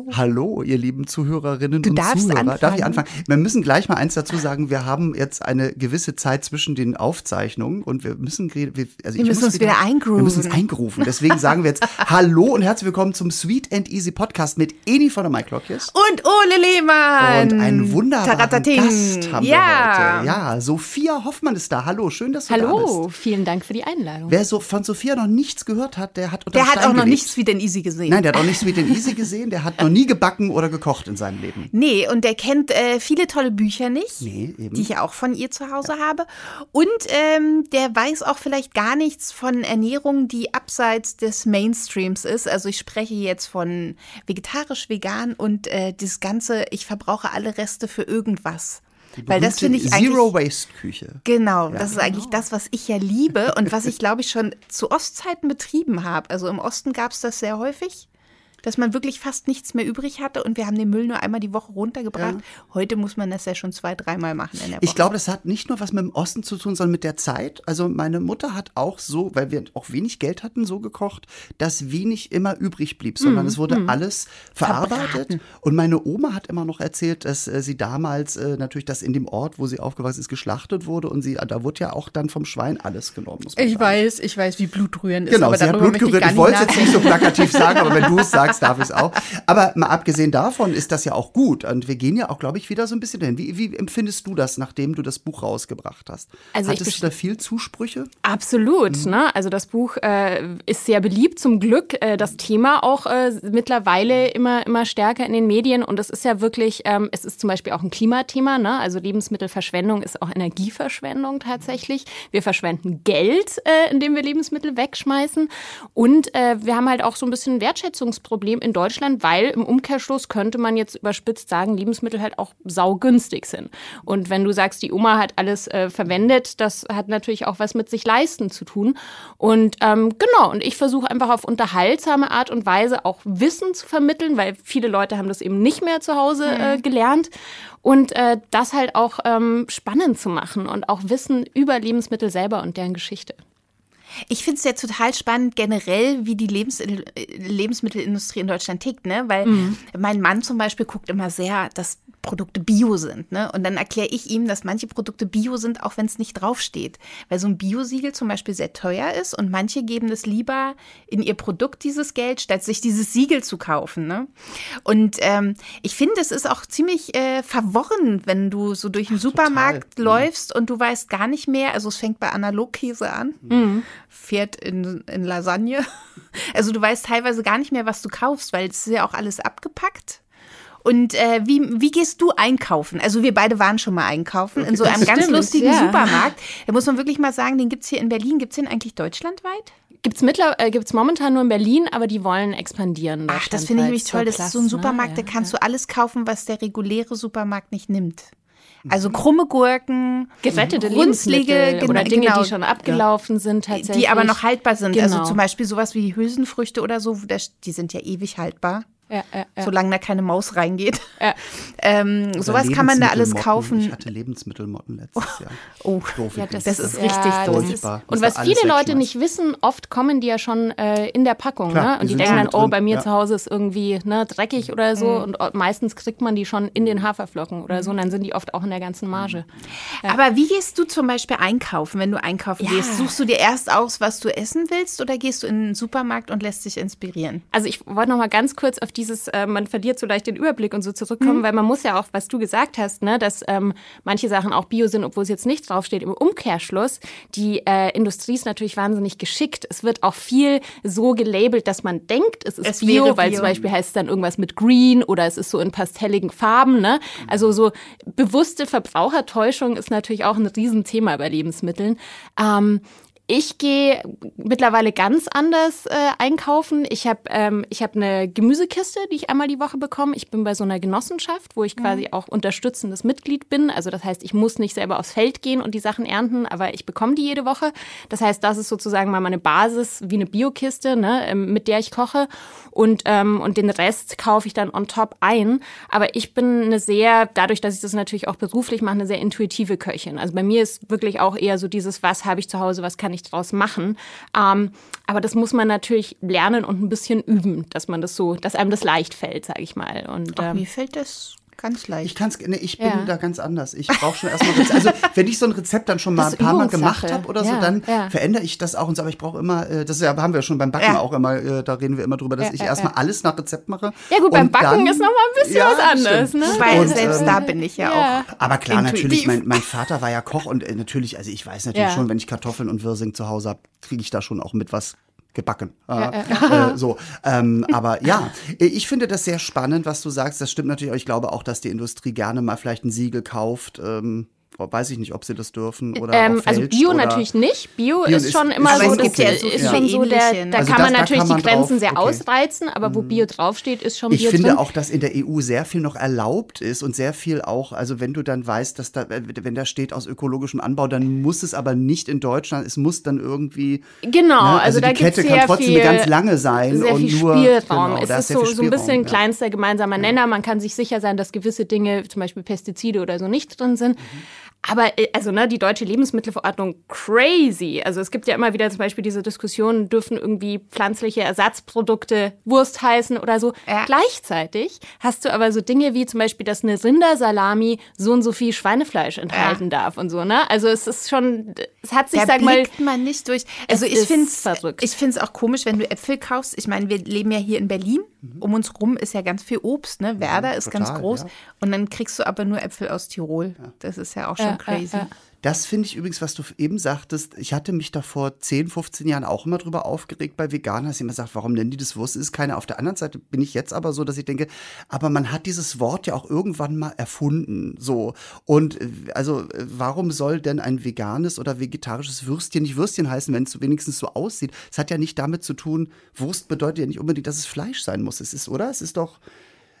Hallo. Hallo, ihr lieben Zuhörerinnen Du und darfst Zuhörer. anfangen. Darf ich anfangen? Wir müssen gleich mal eins dazu sagen. Wir haben jetzt eine gewisse Zeit zwischen den Aufzeichnungen und wir müssen, also Wir ich müssen muss uns wieder eingrooven. Wir müssen uns eingrooven. Deswegen sagen wir jetzt Hallo und herzlich willkommen zum Sweet and Easy Podcast mit Eni von der Mike Lockjes. Und Ole Lehmann. Und einen wunderbaren Taratating. Gast haben ja. wir heute. Ja, Sophia Hoffmann ist da. Hallo, schön, dass du da Hallo, bist. vielen Dank für die Einladung. Wer so von Sophia noch nichts gehört hat, der hat unter Der hat auch noch nichts wie den Easy gesehen. Nein, der hat auch nichts mit den Easy gesehen. Der hat noch nie gebacken oder gekocht in seinem Leben. Nee, und der kennt äh, viele tolle Bücher nicht, Nee, die ich auch von ihr zu Hause habe. Und ähm, der weiß auch vielleicht gar nichts von Ernährung, die abseits des Mainstreams ist. Also ich spreche jetzt von vegetarisch, vegan und äh, das Ganze, ich verbrauche alle Reste für irgendwas. Weil das finde ich eigentlich. Zero Waste Küche. Genau, das ist eigentlich das, was ich ja liebe und was ich, glaube ich, schon zu Ostzeiten betrieben habe. Also im Osten gab es das sehr häufig, dass man wirklich fast nichts mehr übrig hatte und wir haben den Müll nur einmal die Woche runtergebracht. Heute muss man das ja schon zwei, dreimal machen in der Woche. Ich glaube, das hat nicht nur was mit dem Osten zu tun, sondern mit der Zeit. Also meine Mutter hat auch so, weil wir auch wenig Geld hatten, so gekocht, dass wenig immer übrig blieb, sondern es wurde alles verarbeitet. Verbraten. Und meine Oma hat immer noch erzählt, dass äh, sie damals äh, natürlich das in dem Ort, wo sie aufgewachsen ist, geschlachtet wurde und sie, da wurde ja auch dann vom Schwein alles genommen. ich sagen. weiß, ich weiß, wie blutrührend ist, Genau, aber sie hat darüber Blut möchte ich Ich, wollte es jetzt nicht so plakativ sagen, aber wenn du es sagst, darf ich es auch. Aber mal abgesehen davon ist das ja auch gut. Und wir gehen ja auch, glaube ich, wieder so ein bisschen hin. Wie, wie empfindest du das, nachdem du das Buch rausgebracht hast? Also Hattest du da viel Zusprüche? Absolut, ne? Also das Buch äh, ist sehr beliebt, zum Glück. Äh, das Thema auch äh, mittlerweile immer, immer stärker in den Medien. Und es ist ja wirklich, ähm, es ist zum Beispiel auch ein Klimathema, ne? Also Lebensmittelverschwendung ist auch Energieverschwendung tatsächlich. Wir verschwenden Geld, äh, indem wir Lebensmittel wegschmeißen. Und äh, wir haben halt auch so ein bisschen ein Wertschätzungsproblem in Deutschland, weil im Umkehrschluss könnte man jetzt überspitzt sagen, Lebensmittel halt auch saugünstig sind. Und wenn du sagst, die Oma hat alles äh, verwendet, das hat natürlich auch was mit sich leisten zu tun. Und ähm, genau, und ich versuche einfach auf unterhaltsame Art und Weise auch Wissen zu vermitteln, weil viele Leute haben das eben nicht mehr zu Hause äh, gelernt. Und äh, das halt auch ähm, spannend zu machen und auch Wissen über Lebensmittel selber und deren Geschichte. Ich finde es ja total spannend generell, wie die Lebens äh, Lebensmittelindustrie in Deutschland tickt, ne? Weil mein Mann zum Beispiel guckt immer sehr, dass Produkte Bio sind, ne? Und dann erkläre ich ihm, dass manche Produkte Bio sind, auch wenn es nicht draufsteht. Weil so ein Biosiegel zum Beispiel sehr teuer ist und manche geben es lieber in ihr Produkt dieses Geld, statt sich dieses Siegel zu kaufen, ne? Und ähm, ich finde, es ist auch ziemlich äh, verworren, wenn du so durch den Supermarkt Mhm. läufst und du weißt gar nicht mehr, also es fängt bei Analogkäse an, fährt in, in Lasagne. Also du weißt teilweise gar nicht mehr, was du kaufst, weil es ist ja auch alles abgepackt. Und äh, wie, wie gehst du einkaufen? Also wir beide waren schon mal einkaufen in so einem ganz stimmt, lustigen ja. Supermarkt. Da muss man wirklich mal sagen, den gibt's hier in Berlin. Gibt's den eigentlich deutschlandweit? Gibt's mittler äh, gibt's momentan nur in Berlin, aber die wollen expandieren. Ach, das finde ich nämlich toll. Das ist so ein ne? Supermarkt, da kannst du alles kaufen, was der reguläre Supermarkt nicht nimmt. Also krumme Gurken, runzlige, Lebensmittel oder Dinge, genau, die schon abgelaufen sind tatsächlich. die aber noch haltbar sind. Also Genau. zum Beispiel sowas wie Hülsenfrüchte oder so, das- die sind ja ewig haltbar. Ja, ja, ja. solange da keine Maus reingeht. Ja. Ähm, sowas kann man da alles Lebensmittelmotten. Ich kaufen. hatte Lebensmittelmotten letztes Jahr. Oh, Doof. Ja, übrigens. das ist ja, richtig das doof. ist-. Und was viele Leute nicht wissen, oft kommen die ja schon äh, in der Packung. Klar, ne? die Und die denken dann, oh, drin, bei mir ja. zu Hause ist irgendwie ne, dreckig oder so. Und äh, meistens kriegt man die schon in den Haferflocken oder so. Und dann sind die oft auch in der ganzen Marge. Aber wie gehst du zum Beispiel einkaufen, wenn du einkaufen Ja. gehst? Suchst du dir erst aus, was du essen willst oder gehst du in den Supermarkt und lässt dich inspirieren? Also ich wollte noch mal ganz kurz auf dieses, äh, man verliert so leicht den Überblick und so zurückkommen, weil man muss ja auch, was du gesagt hast, ne, dass ähm, manche Sachen auch Bio sind, obwohl es jetzt nicht draufsteht. Im Umkehrschluss, die äh, Industrie ist natürlich wahnsinnig geschickt. Es wird auch viel so gelabelt, dass man denkt, es ist Es Bio, wäre weil Bio. zum Beispiel heißt es dann irgendwas mit Green oder es ist so in pastelligen Farben. Ne? Also so bewusste Verbrauchertäuschung ist natürlich auch ein Riesenthema bei Lebensmitteln. Ähm, ich gehe mittlerweile ganz anders äh, einkaufen. Ich habe ähm, ich hab eine Gemüsekiste, die ich einmal die Woche bekomme. Ich bin bei so einer Genossenschaft, wo ich quasi auch unterstützendes Mitglied bin. Also das heißt, ich muss nicht selber aufs Feld gehen und die Sachen ernten, aber ich bekomme die jede Woche. Das heißt, das ist sozusagen mal meine Basis wie eine Biokiste, ne, ähm, mit der ich koche. Und, ähm, und den Rest kaufe ich dann on top ein. Aber ich bin eine sehr, dadurch, dass ich das natürlich auch beruflich mache, eine sehr intuitive Köchin. Also bei mir ist wirklich auch eher so dieses, was habe ich zu Hause, was kann ich nicht draus machen. Ähm, aber das muss man natürlich lernen und ein bisschen üben, dass man das so, dass einem das leicht fällt, sage ich mal. Und, Ach, ähm, mir fällt das ganz leicht. Ich kann's, nee, ich bin Ja. da ganz anders. Ich brauche schon erstmal Rezept. Also wenn ich so ein Rezept dann schon mal Das ein paar Mal gemacht habe oder so, Ja, dann ja. verändere ich das auch und so. Aber ich brauche immer, äh, das haben wir schon beim Backen auch immer, äh, da reden wir immer drüber, dass ich erstmal alles nach Rezept mache. Ja, gut, beim Backen dann- ist noch mal ein bisschen was anderes, ne? Weil Und, selbst ähm, da bin ich ja, auch. Aber klar, Intuitiv. natürlich, mein, mein Vater war ja Koch und äh, natürlich, also ich weiß natürlich schon, wenn ich Kartoffeln und Wirsing zu Hause habe, kriege ich da schon auch mit was gebacken. Äh, so, ähm, aber ja, ich finde das sehr spannend, was du sagst. Das stimmt natürlich, aber ich glaube auch, dass die Industrie gerne mal vielleicht ein Siegel kauft. Ähm, weiß ich nicht, ob sie das dürfen oder Ähm, auch also Bio oder natürlich nicht. Bio, Bio ist ist- schon immer so, das ja so ist schon so der, da Also kann das- man natürlich kann man die Grenzen drauf, sehr okay. Mhm. ausreizen, aber wo Bio draufsteht, ist schon Ich Bio finde drin. auch, dass in der EU sehr viel noch erlaubt ist und sehr viel auch, also wenn du dann weißt, dass da, wenn da steht aus ökologischem Anbau, dann muss es aber nicht in Deutschland, es muss dann irgendwie. Genau, ne, also, also da die Kette sehr kann trotzdem viel, ganz lange sein sehr und viel nur Spielraum. genau, es ist so, so ein bisschen kleinster gemeinsamer Nenner. Man kann sich sicher sein, dass gewisse Dinge, zum Beispiel Pestizide oder so, nicht drin sind. Aber äh, also ne, die deutsche Lebensmittelverordnung crazy. Also es gibt ja immer wieder zum Beispiel diese Diskussion, dürfen irgendwie pflanzliche Ersatzprodukte Wurst heißen oder so. Ja. Gleichzeitig hast du aber so Dinge wie zum Beispiel, dass eine Rindersalami so und so viel Schweinefleisch enthalten darf und so. Ne? Also es ist schon, es hat sich, Da sag mal, blickt man nicht durch. Also ich finde ich finde es auch komisch, wenn du Äpfel kaufst. Ich meine, wir leben ja hier in Berlin. Um uns rum ist ja ganz viel Obst, ne? Werder ist ganz total, groß. ja. Und dann kriegst du aber nur Äpfel aus Tirol. Das ist ja auch schon Ja, ja, crazy. Das finde ich übrigens, was du eben sagtest. Ich hatte mich da vor 10, 15 Jahren auch immer drüber aufgeregt bei Veganern, dass immer sagt, warum nennen die das Wurst? Ist keine. Auf der anderen Seite bin ich jetzt aber so, dass ich denke, aber man hat dieses Wort ja auch irgendwann mal erfunden. So. Und äh, also, äh, warum soll denn ein veganes oder vegetarisches Würstchen nicht Würstchen heißen, wenn es wenigstens so aussieht? Es hat ja nicht damit zu tun, Wurst bedeutet ja nicht unbedingt, dass es Fleisch sein muss. Es ist, oder? Es ist doch.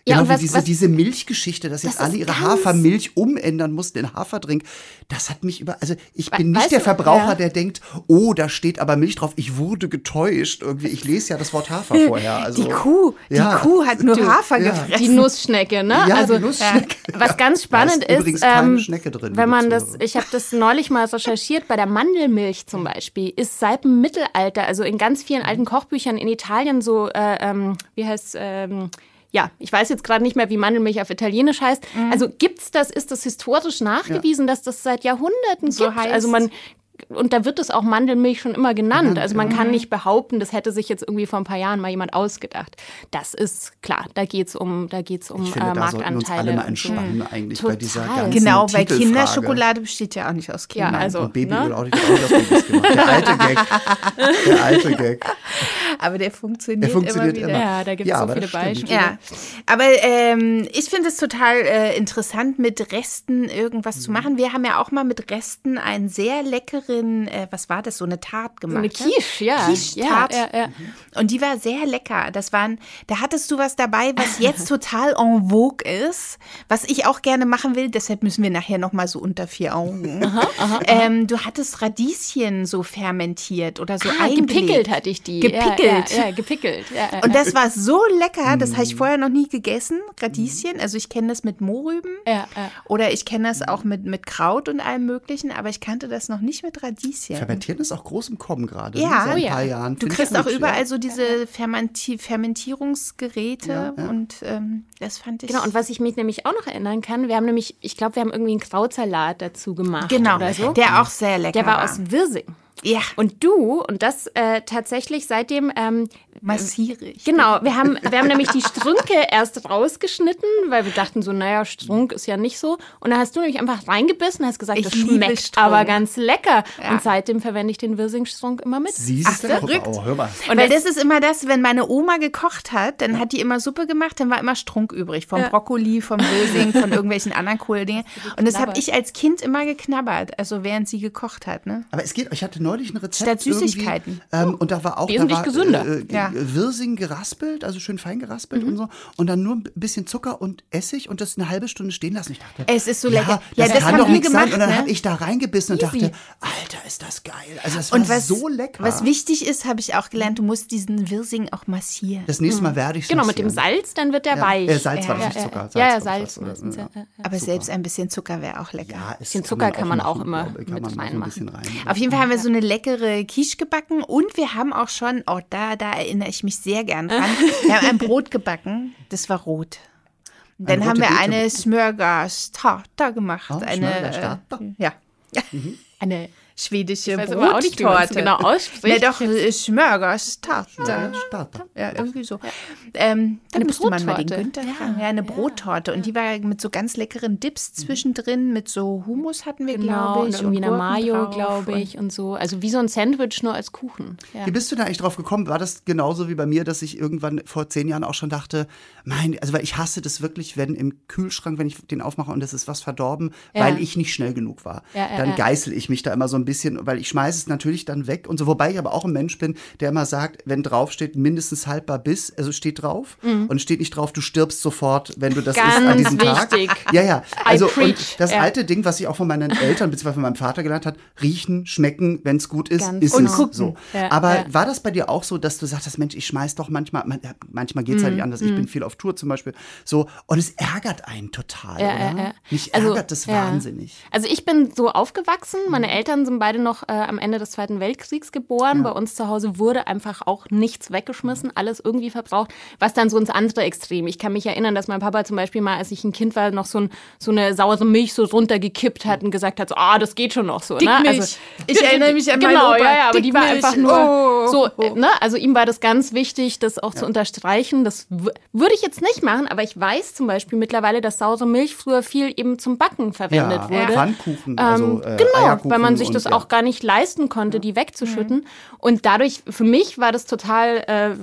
Ja, Genau und wie was- diese, was- diese Milchgeschichte, dass jetzt Das alle ihre Hafermilch umändern mussten in Haferdrink, das hat mich über. Also ich bin nicht der du, Verbraucher, ja. der denkt, oh, da steht aber Milch drauf. Ich wurde getäuscht. Irgendwie, ich lese ja das Wort Hafer vorher. Also, Die Kuh, die Ja. Kuh hat nur Du, Hafer ja. gefressen. die Nussschnecke, ne? Ja, also die Nussschnecke. was ganz spannend Da ist übrigens ist, keine ähm, Schnecke drin, wenn man das, ich habe das neulich mal recherchiert, bei der Mandelmilch zum Beispiel ist seit dem Mittelalter, also in ganz vielen alten Kochbüchern in Italien so, äh, ähm, wie heißt ähm, ja, ich weiß jetzt gerade nicht mehr, wie Mandelmilch auf Italienisch heißt. Mhm. Also gibt's das, ist das historisch nachgewiesen, dass das seit Jahrhunderten So gibt? heißt- Also man und da wird es auch Mandelmilch schon immer genannt. Also man Mhm. kann nicht behaupten, das hätte sich jetzt irgendwie vor ein paar Jahren mal jemand ausgedacht. Das ist klar, da geht's um, da geht's um ich finde, äh, da sollten wir uns Marktanteile. alle mal entspannen eigentlich bei dieser Total. ganzen Genau, weil. Kinderschokolade besteht ja auch nicht aus Ja, Kindern. also Und Baby ne? will auch nicht aus Babys gemacht. Der alte Gag. Der alte Gag. aber der funktioniert, Der funktioniert immer wieder. immer. Ja, da gibt's Ja, so viele. Beispiele. Ja, aber ähm, ich finde es total äh, interessant, mit Resten irgendwas Mhm. zu machen. Wir haben ja auch mal mit Resten einen sehr leckeren, äh, was war das, so eine Tart So gemacht. eine ne? Quiche, ja. Quiche-Tart. Ja, ja, ja. Und die war sehr lecker. Das waren, da hattest du was dabei, was jetzt total en vogue ist, was ich auch gerne machen will. Deshalb müssen wir nachher noch mal so unter vier Augen. ähm, du hattest Radieschen so fermentiert oder so Ah, eingelegt. gepickelt hatte ich die. Gepickelt. Ja, ja, ja gepickelt. Ja, ja. Und das war so lecker, das Mhm. habe ich vorher noch nie gegessen, Radieschen. Also ich kenne das mit Mohrrüben Ja, ja. oder ich kenne das auch mit, mit Kraut und allem möglichen, aber ich kannte das noch nicht mit Radieschen. Fermentieren ist auch groß im Kommen gerade. Ja. ne? Seit Oh ein ja. paar Jahren. Du kriegst auch gut, überall ja. so diese Fermenti Fermentierungsgeräte und ähm, das fand ich. Genau, und was ich mich nämlich auch noch erinnern kann, wir haben nämlich, ich glaube, wir haben irgendwie einen Krautsalat dazu gemacht. genau, Oder so. der auch sehr lecker Der war war. aus Wirsing. Ja, Und du, und das äh, tatsächlich seitdem, ähm, massierig. genau, wir haben, wir haben nämlich die Strünke erst rausgeschnitten, weil wir dachten so, naja, Strunk ist ja nicht so. Und dann hast du nämlich einfach reingebissen und hast gesagt, Ich das schmeckt Strunk. aber ganz lecker. Ja. Und seitdem verwende ich den Wirsing-Strunk immer mit. Siehst Ach, du? verrückt. Oh, hör mal. Und Weil das- das ist immer das, wenn meine Oma gekocht hat, dann hat die immer Suppe gemacht, dann war immer Strunk übrig. Vom Ja. Brokkoli, vom Wilsing, von irgendwelchen anderen Kohldingen. Und das habe ich als Kind immer geknabbert, also während sie gekocht hat. Ne? Aber es geht, ich hatte neulich ein Rezept. Statt Süßigkeiten. Ähm, und da war auch. Wesentlich da war, gesünder. Äh, Ja. äh, Wirsing geraspelt, also schön fein geraspelt und so. Und dann nur ein bisschen Zucker und Essig und das eine halbe Stunde stehen lassen. Ich dachte, Es ist so lecker. Ja, Ja, das, das kann haben doch nichts sein. gemacht, Und dann ne? habe ich da reingebissen und Easy. dachte, Alter, ist das geil. Also das war Und was, so lecker. was wichtig ist, habe ich auch gelernt, du musst diesen Wirsing auch massieren. das nächste Mal werde ich Genau, mit dem. Salz, dann wird der Ja, weich. äh, Salz war ja, das, nicht ja, Zucker. Ja, Salz ja, war das, oder? Ja. Ja. Ja. Aber selbst ein bisschen Zucker wäre auch lecker. Ja, es Bisschen Zucker kann man auch immer mit ein reinmachen. Auf jeden Fall haben wir so eine leckere Quiche gebacken und wir haben auch schon, oh, da, da erinnere ich mich sehr gern dran, wir haben ein Brot gebacken, das war rot. Und dann Eine haben wir eine Beete. Smörgåstorte gemacht. Oh, eine, äh, ja, Eine schwedische Ich weiß aber auch nicht, wie man es Brottorte. genau ausspricht. Ja, doch, äh, Smörgåstorte. Ja. Ja, irgendwie so. Ähm, da Eine müsste man mal den Brottorte. Günther fragen. Ja, eine Brottorte. Und die war mit so ganz leckeren Dips zwischendrin. Mit so Hummus hatten wir, Genau, glaube und ich. irgendwie eine Gurken Mayo, glaube ich, und so. Also wie so ein Sandwich, nur als Kuchen. Ja. Wie bist du da eigentlich drauf gekommen? War das genauso wie bei mir, dass ich irgendwann vor zehn Jahren auch schon dachte, mein, also weil ich hasse das wirklich, wenn im Kühlschrank, wenn ich den aufmache und es ist was verdorben, Ja. weil ich nicht schnell genug war. Ja, ja, dann ja. geißel ich mich da immer so ein bisschen, weil ich schmeiße es natürlich dann weg und so. Wobei ich aber auch ein Mensch bin, der immer sagt, wenn draufsteht, mindestens haltbar bis, also steht drauf und steht nicht drauf, du stirbst sofort, wenn du das isst an Mhm. Ganz diesem Tag. wichtig. Ja, ja. Also das Ja. alte Ding, was ich auch von meinen Eltern bzw. von meinem Vater gelernt hat, riechen, schmecken, wenn es gut ist, Ganz ist es Und so. Ja, aber ja. war das bei dir auch so, dass du sagtest, Mensch, ich schmeiß doch manchmal, man, manchmal geht es Mhm, halt nicht anders. Ich bin viel auf Tour zum Beispiel. So, und es ärgert einen total, Ja, oder? ja, ja. Mich Also, ärgert das ja. wahnsinnig. Also ich bin so aufgewachsen. Meine Eltern sind beide noch äh, am Ende des Zweiten Weltkriegs geboren. Bei uns zu Hause wurde einfach auch nichts weggeschmissen, alles irgendwie verbraucht. Was dann so ins andere Extrem. Ich kann mich erinnern, dass mein Papa zum Beispiel mal, als ich ein Kind war, noch so, ein, so eine saure Milch so runtergekippt hat und gesagt hat, so, ah, das geht schon noch so. Ne? Dickmilch. Ich erinnere mich an meinen Genau, Opa. ja, ja, aber die war einfach nur Oh. so, äh, ne? Also ihm war das ganz wichtig, das auch zu unterstreichen. Das würde ich jetzt nicht machen, aber ich weiß zum Beispiel mittlerweile, dass saure Milch früher viel eben zum Backen verwendet Ja, wurde. Pfannkuchen, also Ähm, äh, genau, Eierkuchen weil man sich und, das ja. auch gar nicht leisten konnte, die wegzuschütten. Und dadurch, für mich war das total äh,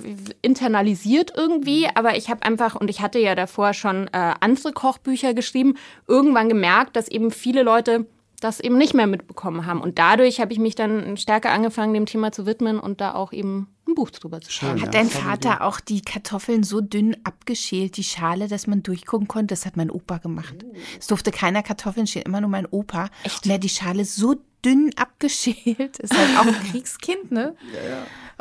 internalisiert irgendwie, aber ich habe einfach, und ich hatte ja davor schon äh, andere Kochbücher geschrieben, irgendwann gemerkt, dass eben viele Leute das eben nicht mehr mitbekommen haben. Und dadurch habe ich mich dann stärker angefangen, dem Thema zu widmen und da auch eben ein Buch drüber zu schreiben. Hat ja. dein Vater auch die Kartoffeln so dünn abgeschält, die Schale, dass man durchgucken konnte? Das hat mein Opa gemacht. Es durfte keiner Kartoffeln schälen, immer nur mein Opa. Echt? Und er hat die Schale so dünn abgeschält. Ist halt auch ein Kriegskind, ne?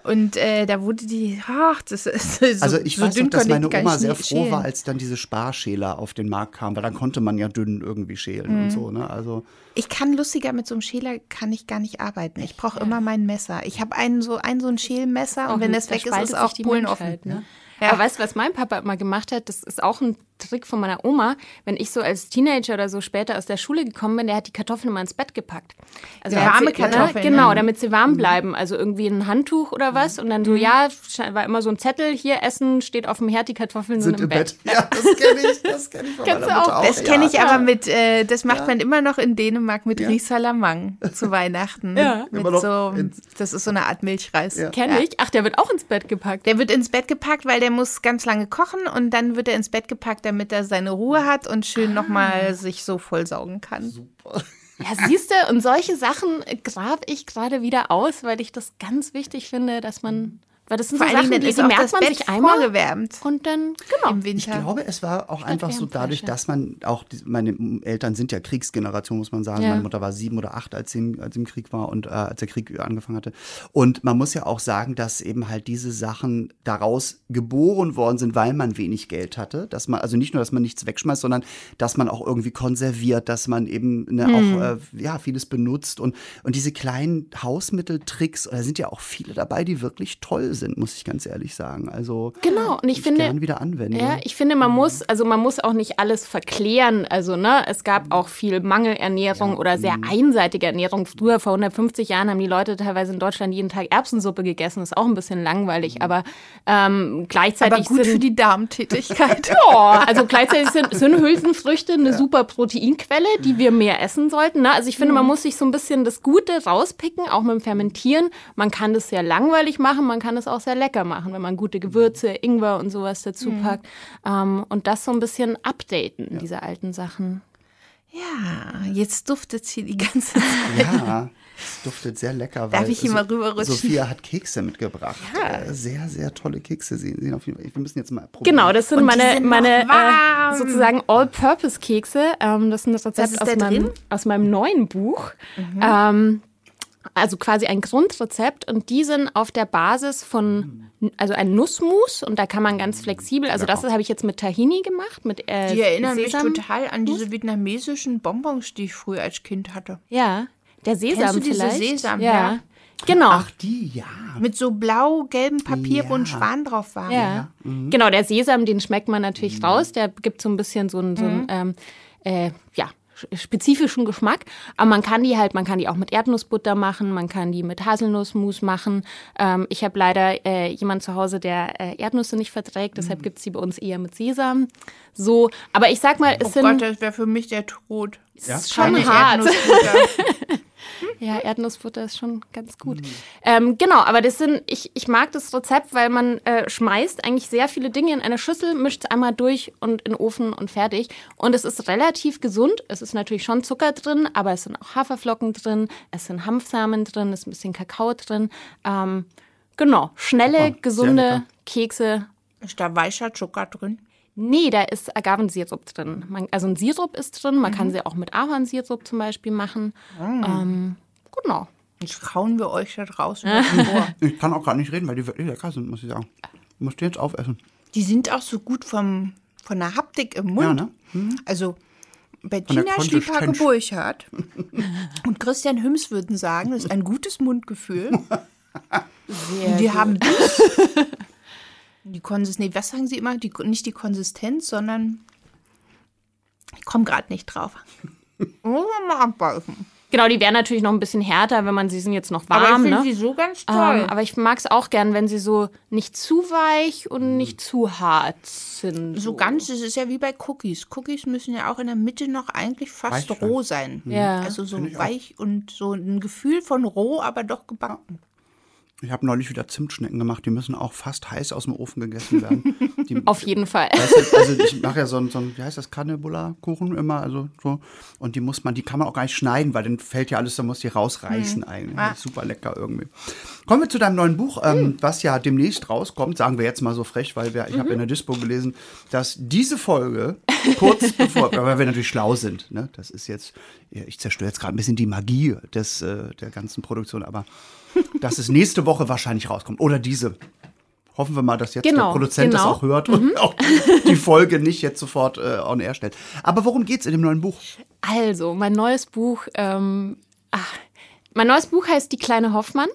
Und äh, da wurde die, ach, das ist so, Also ich so weiß dünn noch, dass meine Oma sehr froh schälen. war, als dann diese Sparschäler auf den Markt kamen, weil dann konnte man ja dünn irgendwie schälen Mhm. und so, ne? Also Ich kann lustiger mit so einem Schäler kann ich gar nicht arbeiten. Ich brauche immer mein Messer. Ich habe einen so ein so ein Schälmesser und wenn das Da weg ist, ist auch Polen offen. Ne? Ja. Aber weißt du, was mein Papa immer gemacht hat? Das ist auch ein Trick von meiner Oma. Wenn ich so als Teenager oder so später aus der Schule gekommen bin, der hat die Kartoffeln immer ins Bett gepackt. Also Ja, warme sie, Kartoffeln, Ne? Genau, ne? damit sie warm bleiben. Also irgendwie ein Handtuch oder was. Und dann so, ja, war immer so ein Zettel, hier Essen, steht auf dem Herd, die Kartoffeln sind sind im Bett. Ja, das kenne ich, das kenne ich von Kennst meiner Mutter auch? auch. Das kenne ja. ich aber mit, äh, das macht man immer noch in Dänemark mit Risalamang zu Weihnachten. Ja. Mit Immer noch so, das ist so eine Art Milchreis. Ja. Kenn ich. Ach, der wird auch ins Bett gepackt. Der wird ins Bett gepackt, weil der muss ganz lange kochen und dann wird er ins Bett gepackt, damit er seine Ruhe hat und schön Ah. nochmal sich so vollsaugen kann. Ja, siehst du, und solche Sachen grab ich gerade wieder aus, weil ich das ganz wichtig finde, dass man, weil das sind Vor so Sachen, die, ist die auch merkt das man Bett sich einmal vorgewärmt und dann, genau. im Ich Winter. glaube, es war auch einfach so dadurch, dass man auch, die- meine Eltern sind ja Kriegsgeneration, muss man sagen. Ja. Meine Mutter war sieben oder acht, als sie im, als sie im Krieg war und äh, als der Krieg angefangen hatte. Und man muss ja auch sagen, dass eben halt diese Sachen daraus geboren worden sind, weil man wenig Geld hatte. Dass man, also nicht nur, dass man nichts wegschmeißt, sondern dass man auch irgendwie konserviert, dass man eben ne, auch äh, ja, vieles benutzt. Und, und diese kleinen Hausmitteltricks, da sind ja auch viele dabei, die wirklich toll sind, muss ich ganz ehrlich sagen. Also Genau, und ich ich finde, gern wieder anwende. ja, ich finde, man muss, also man muss auch nicht alles verklären. Also, ne, es gab auch viel Mangelernährung oder sehr einseitige Ernährung. Früher, vor 150 Jahren, haben die Leute teilweise in Deutschland jeden Tag Erbsensuppe gegessen. ist auch ein bisschen langweilig, aber ähm, gleichzeitig Aber gut sind, für die Darmtätigkeit. Ja, also gleichzeitig sind, sind Hülsenfrüchte eine super Proteinquelle, die wir mehr essen sollten. Ne? Also ich finde, man muss sich so ein bisschen das Gute rauspicken, auch mit dem Fermentieren. Man kann das sehr langweilig machen, man kann es auch sehr lecker machen, wenn man gute Gewürze, Ingwer und sowas dazu packt. Ähm, und das so ein bisschen updaten, diese alten Sachen. Ja, jetzt duftet hier die ganze Zeit. Ja. Es duftet sehr lecker. Darf ich hier mal rüberrutschen? Sophia hat Kekse mitgebracht. Ja. Äh, sehr, sehr tolle Kekse. Sie sehen auf jeden Fall. Wir müssen jetzt mal probieren. Genau, das sind Und meine, sind meine äh, sozusagen All-Purpose-Kekse. Ähm, das sind das Rezept aus meinem, aus meinem neuen Buch. Mhm. Ähm, also quasi ein Grundrezept und die sind auf der Basis von, also ein Nussmus und da kann man ganz flexibel, also das habe ich jetzt mit Tahini gemacht, mit äh, Die erinnern Sesam mich total an diese vietnamesischen Bonbons, die ich früher als Kind hatte. Ja, der Sesam Kennst du diese vielleicht? Sesam, ja. ja. Genau. Ach, die, ja. Mit so blau-gelbem Papier, ja. wo ein Schwan drauf war. Ja. ja. Mhm. Genau, der Sesam, den schmeckt man natürlich mhm. raus. Der gibt so ein bisschen so ein, so ein mhm. ähm, äh, ja, spezifischen Geschmack. Aber man kann die halt, man kann die auch mit Erdnussbutter machen, man kann die mit Haselnussmus machen. Ähm, ich habe leider äh, jemand zu Hause, der äh, Erdnüsse nicht verträgt, deshalb mhm. gibt es sie bei uns eher mit Sesam. So, aber ich sag mal, es oh sind. Gott, das wäre für mich der Tod. Ja? Ist schon Keine hart. ja, Erdnussbutter ist schon ganz gut. Mhm. Ähm, genau, aber das sind, ich, ich mag das Rezept, weil man äh, schmeißt eigentlich sehr viele Dinge in eine Schüssel, mischt es einmal durch und in den Ofen und fertig. Und es ist relativ gesund. Es ist natürlich schon Zucker drin, aber es sind auch Haferflocken drin, es sind Hanfsamen drin, es ist ein bisschen Kakao drin. Ähm, genau, schnelle, oh, gesunde Kekse. Ist da weicher Zucker drin? Nee, da ist Agavensirup drin. Man, also ein Sirup ist drin. Man mhm. kann sie auch mit Ahornsirup zum Beispiel machen. Mhm. Ähm, genau. Jetzt kauen wir euch da draußen vor. Ich kann auch gar nicht reden, weil die wirklich lecker sind, muss ich sagen. Ich muss die jetzt aufessen. Die sind auch so gut vom, von der Haptik im Mund. Ja, ne? Mhm. Also Bettina Schliephake-Burchardt und Christian Hüms würden sagen, das ist ein gutes Mundgefühl. Sehr die gut. haben das die Konsistenz, nee, was sagen Sie immer? Die, nicht die Konsistenz, sondern ich komme gerade nicht drauf. Muss man mal abbeißen. Genau, die wären natürlich noch ein bisschen härter, wenn man sie sind jetzt noch warm. Aber ich finde ne? sie so ganz toll. Ähm, aber ich mag es auch gern, wenn sie so nicht zu weich und nicht zu hart sind. So, so ganz, es ist ja wie bei Cookies. Cookies müssen ja auch in der Mitte noch eigentlich fast weich roh sein. Ja. Also so weich auch. und so ein Gefühl von roh, aber doch gebacken. Ich habe neulich wieder Zimtschnecken gemacht, die müssen auch fast heiß aus dem Ofen gegessen werden. Die, Auf jeden Fall. Weißt du, also ich mache ja so ein, so wie heißt das, Karnebulla-Kuchen immer, also so. Und die muss man, die kann man auch gar nicht schneiden, weil dann fällt ja alles, da muss die rausreißen mhm. eigentlich. Ah. Super lecker irgendwie. Kommen wir zu deinem neuen Buch, ähm, mhm. was ja demnächst rauskommt, sagen wir jetzt mal so frech, weil wir, ich mhm. habe in der Dispo gelesen, dass diese Folge kurz bevor, weil wir natürlich schlau sind, ne? das ist jetzt, ich zerstöre jetzt gerade ein bisschen die Magie des, äh, der ganzen Produktion, aber dass es nächste Woche wahrscheinlich rauskommt. Oder diese. Hoffen wir mal, dass jetzt genau, der Produzent genau. das auch hört und mhm. auch die Folge nicht jetzt sofort äh, on air stellt. Aber worum geht es in dem neuen Buch? Also, mein neues Buch, ähm, ach, mein neues Buch heißt Die kleine Hoffmann.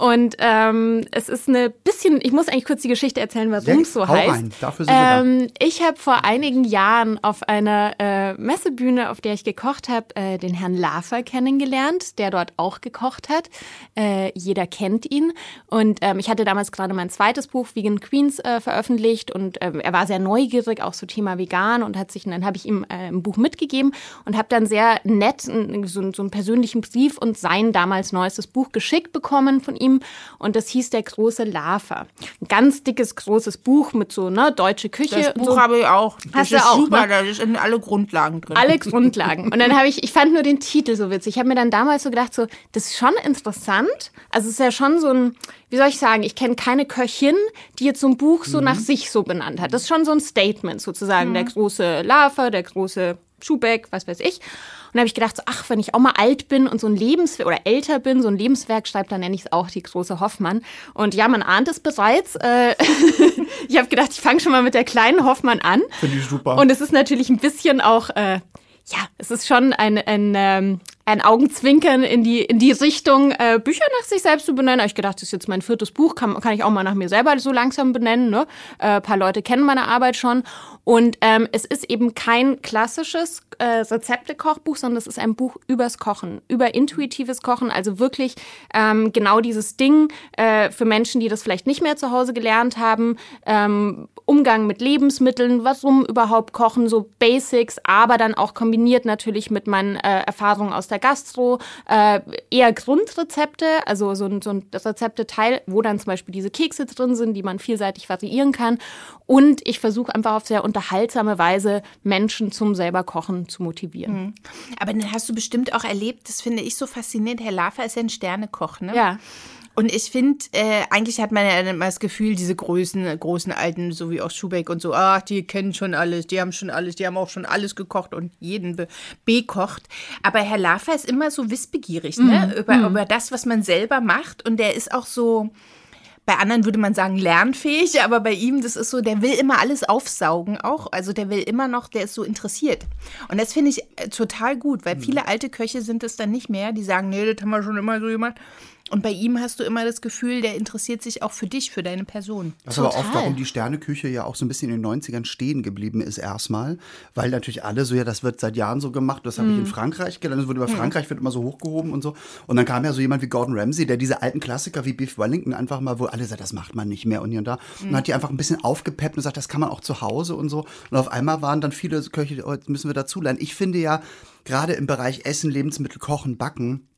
Und ähm, es ist eine bisschen, ich muss eigentlich kurz die Geschichte erzählen, warum es so heißt. Rein. Dafür sind ähm, da. Ich habe vor einigen Jahren auf einer äh, Messebühne, auf der ich gekocht habe, äh, den Herrn Lafer kennengelernt, der dort auch gekocht hat. Äh, jeder kennt ihn. Und ähm, ich hatte damals gerade mein zweites Buch Vegan Queens äh, veröffentlicht und ähm, er war sehr neugierig, auch so Thema vegan und hat sich, und dann habe ich ihm äh, ein Buch mitgegeben und habe dann sehr nett so, so einen persönlichen Brief und sein damals neuestes Buch geschickt bekommen von ihm ihm und das hieß Der große Lava. Ein ganz dickes, großes Buch mit so, ne, deutsche Küche. Das Buch so. habe ich auch. Das Hast ist auch, super, ne? da sind alle Grundlagen drin. Alle Grundlagen. Und dann habe ich, ich fand nur den Titel so witzig. Ich habe mir dann damals so gedacht, so, das ist schon interessant. Also es ist ja schon so ein, wie soll ich sagen, ich kenne keine Köchin, die jetzt so ein Buch so mhm. nach sich so benannt hat. Das ist schon so ein Statement sozusagen. Mhm. Der große Lava, der große Schubeck, was weiß ich. Und da habe ich gedacht, so, ach, wenn ich auch mal alt bin und so ein Lebenswerk oder älter bin, so ein Lebenswerk schreibt, dann nenne ich es auch die große Hoffmann. Und ja, man ahnt es bereits. Äh, ich habe gedacht, ich fange schon mal mit der kleinen Hoffmann an. Finde ich super. Und es ist natürlich ein bisschen auch, äh, ja, es ist schon ein, ein, ähm, ein Augenzwinkern in die, in die Richtung, äh, Bücher nach sich selbst zu benennen. Ich gedacht, das ist jetzt mein viertes Buch, kann, kann ich auch mal nach mir selber so langsam benennen. Ne? Äh, ein paar Leute kennen meine Arbeit schon. Und ähm, es ist eben kein klassisches äh, Rezepte-Kochbuch, sondern es ist ein Buch übers Kochen, über intuitives Kochen. Also wirklich ähm, genau dieses Ding äh, für Menschen, die das vielleicht nicht mehr zu Hause gelernt haben, ähm, Umgang mit Lebensmitteln, warum überhaupt kochen, so Basics, aber dann auch kombiniert natürlich mit meinen äh, Erfahrungen aus der Gastro, äh, eher Grundrezepte, also so ein, so ein Rezepteteil, wo dann zum Beispiel diese Kekse drin sind, die man vielseitig variieren kann. Und ich versuche einfach auf sehr unterhaltsame Weise Menschen zum selber Kochen zu motivieren. Mhm. Aber dann hast du bestimmt auch erlebt, das finde ich so faszinierend, Herr Lafer ist ja ein Sternekoch, ne? Ja. Und ich finde, äh, eigentlich hat man ja immer das Gefühl, diese großen, großen Alten, so wie auch Schubeck und so, ach, die kennen schon alles, die haben schon alles, die haben auch schon alles gekocht und jeden be bekocht. Aber Herr Lafer ist immer so wissbegierig, ne? Mm, über, mm. über das, was man selber macht. Und der ist auch so, bei anderen würde man sagen lernfähig, aber bei ihm, das ist so, der will immer alles aufsaugen auch. Also der will immer noch, der ist so interessiert. Und das finde ich äh, total gut, weil mhm. viele alte Köche sind es dann nicht mehr, die sagen, nee, das haben wir schon immer so gemacht. Und bei ihm hast du immer das Gefühl, der interessiert sich auch für dich, für deine Person. Das ist aber oft, warum die Sterneküche ja auch so ein bisschen in den 90ern stehen geblieben ist erstmal. Weil natürlich alle so, ja, das wird seit Jahren so gemacht. Das habe mm. ich in mhm. Frankreich gelernt. Das wird über mm. Frankreich wird immer so hochgehoben und so. Und dann kam ja so jemand wie Gordon Ramsay, der diese alten Klassiker wie Beef Wellington einfach mal, wo alle sagen, das macht man nicht mehr und hier und da. Mm. Und hat die einfach ein bisschen aufgepeppt und sagt, das kann man auch zu Hause und so. Und auf einmal waren dann viele Köche, oh, jetzt müssen wir dazulernen. Ich finde ja, gerade im Bereich Essen, Lebensmittel, Kochen, Backen,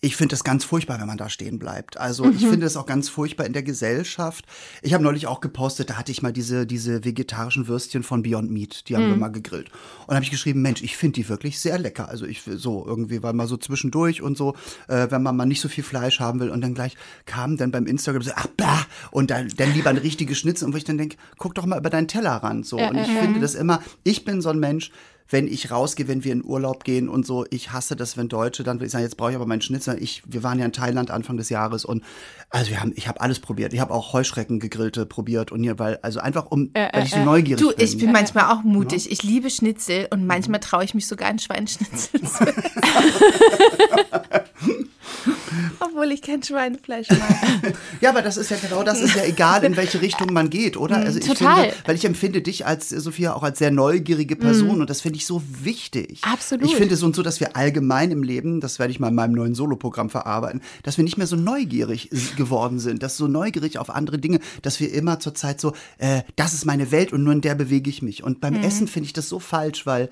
ich finde es ganz furchtbar, wenn man da stehen bleibt. Also mhm. ich finde es auch ganz furchtbar in der Gesellschaft. Ich habe neulich auch gepostet, da hatte ich mal diese, diese vegetarischen Würstchen von Beyond Meat, die haben mhm. wir mal gegrillt. Und habe ich geschrieben, Mensch, ich finde die wirklich sehr lecker. Also ich so irgendwie, weil mal so zwischendurch und so, äh, wenn man mal nicht so viel Fleisch haben will. Und dann gleich kam dann beim Instagram so, ach, blah, und dann, dann lieber ein richtiges Schnitzel. Und wo ich dann denke, guck doch mal über deinen Tellerrand. So. Und ich finde das immer, ich bin so ein Mensch, wenn ich rausgehe, wenn wir in Urlaub gehen und so, ich hasse das, wenn Deutsche dann ich sagen, jetzt brauche ich aber meinen Schnitzel. Ich, wir waren ja in Thailand Anfang des Jahres und also wir haben, ich habe alles probiert. Ich habe auch Heuschrecken gegrillte probiert und hier, weil, also einfach um, äh, weil ich so äh, neugierig du, bin. Ich bin manchmal auch mutig. Ja. Ich liebe Schnitzel und manchmal traue ich mich sogar einen Schweinschnitzel zu Obwohl ich kein Schweinefleisch mag. ja, aber das ist ja genau, das ist ja egal, in welche Richtung man geht, oder? Also ich Total. Finde, weil ich empfinde dich als, Sophia, auch als sehr neugierige Person mm. und das finde ich so wichtig. Absolut. Ich finde es und so, dass wir allgemein im Leben, das werde ich mal in meinem neuen Soloprogramm verarbeiten, dass wir nicht mehr so neugierig geworden sind, dass so neugierig auf andere Dinge, dass wir immer zur Zeit so, äh, das ist meine Welt und nur in der bewege ich mich. Und beim mm. Essen finde ich das so falsch, weil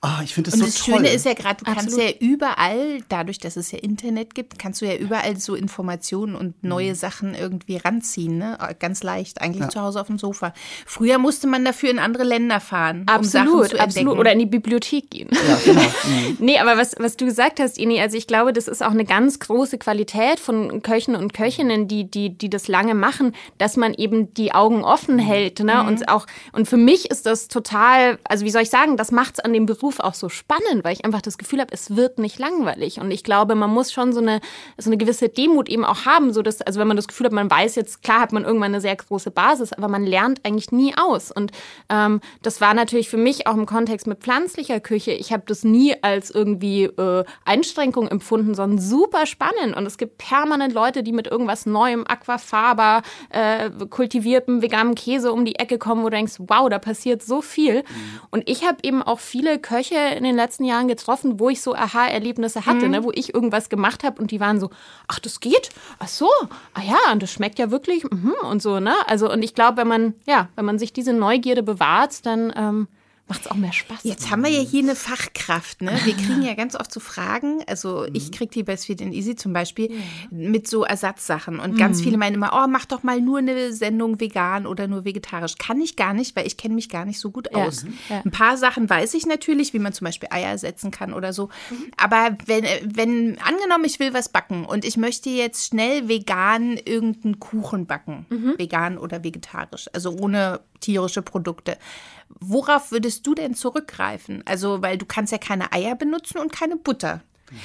Oh, ich finde das und so das toll. Schöne ist ja gerade, du Absolut. kannst ja überall, dadurch, dass es ja Internet gibt, kannst du ja überall so Informationen und neue mhm. Sachen irgendwie ranziehen, ne? Ganz leicht, eigentlich ja. zu Hause auf dem Sofa. Früher musste man dafür in andere Länder fahren, absolut, um Sachen zu Absolut, oder in die Bibliothek gehen. Ja, genau. Mhm. nee, aber was, was du gesagt hast, Ini, also ich glaube, das ist auch eine ganz große Qualität von Köchen und Köchinnen, die, die, die das lange machen, dass man eben die Augen offen mhm. hält, ne? Mhm. Und auch, und für mich ist das total, also wie soll ich sagen, das macht es an dem Beruf Beruf auch so spannend, weil ich einfach das Gefühl habe, es wird nicht langweilig. Und ich glaube, man muss schon so eine, so eine gewisse Demut eben auch haben, so dass, also wenn man das Gefühl hat, man weiß jetzt, klar hat man irgendwann eine sehr große Basis, aber man lernt eigentlich nie aus. Und ähm, das war natürlich für mich auch im Kontext mit pflanzlicher Küche. Ich habe das nie als irgendwie äh, Einschränkung empfunden, sondern super spannend. Und es gibt permanent Leute, die mit irgendwas Neuem, Aquafaba, äh, kultiviertem veganem Käse um die Ecke kommen, wo du denkst, wow, da passiert so viel. Mhm. Und ich habe eben auch viele Köche Köche in den letzten Jahren getroffen, wo ich so Aha-Erlebnisse hatte, mhm. ne, wo ich irgendwas gemacht habe und die waren so, ach, das geht? Ach so, ah ja, und das schmeckt ja wirklich mhm, und so, ne? Also und ich glaube, wenn man, ja, wenn man sich diese Neugierde bewahrt, dann ähm, macht es auch mehr Spaß. Jetzt haben wir ja hier eine Fachkraft. Ne? Wir kriegen ja ganz oft so Fragen. Also mhm. ich kriege die bei Sweet and Easy zum Beispiel mhm. mit so Ersatzsachen. Und mhm. ganz viele meinen immer, oh, mach doch mal nur eine Sendung vegan oder nur vegetarisch. Kann ich gar nicht, weil ich kenne mich gar nicht so gut aus. Ja. Ein paar Sachen weiß ich natürlich, wie man zum Beispiel Eier ersetzen kann oder so. Mhm. Aber wenn, wenn, angenommen, ich will was backen und ich möchte jetzt schnell vegan irgendeinen Kuchen backen, mhm. vegan oder vegetarisch, also ohne tierische Produkte. Worauf würdest du denn zurückgreifen? Also, weil du kannst ja keine Eier benutzen und keine Butter.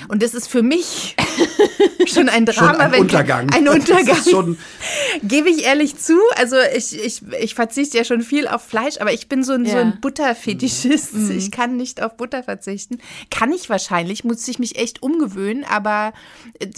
Und das ist für mich schon ein Drama. Schon ein Untergang. Ein Untergang. Gebe ich ehrlich zu. Also ich, ich, ich verzichte ja schon viel auf Fleisch, aber ich bin so ein, ja. so ein Butterfetischist. Mhm. Ich kann nicht auf Butter verzichten. Kann ich wahrscheinlich, muss ich mich echt umgewöhnen, aber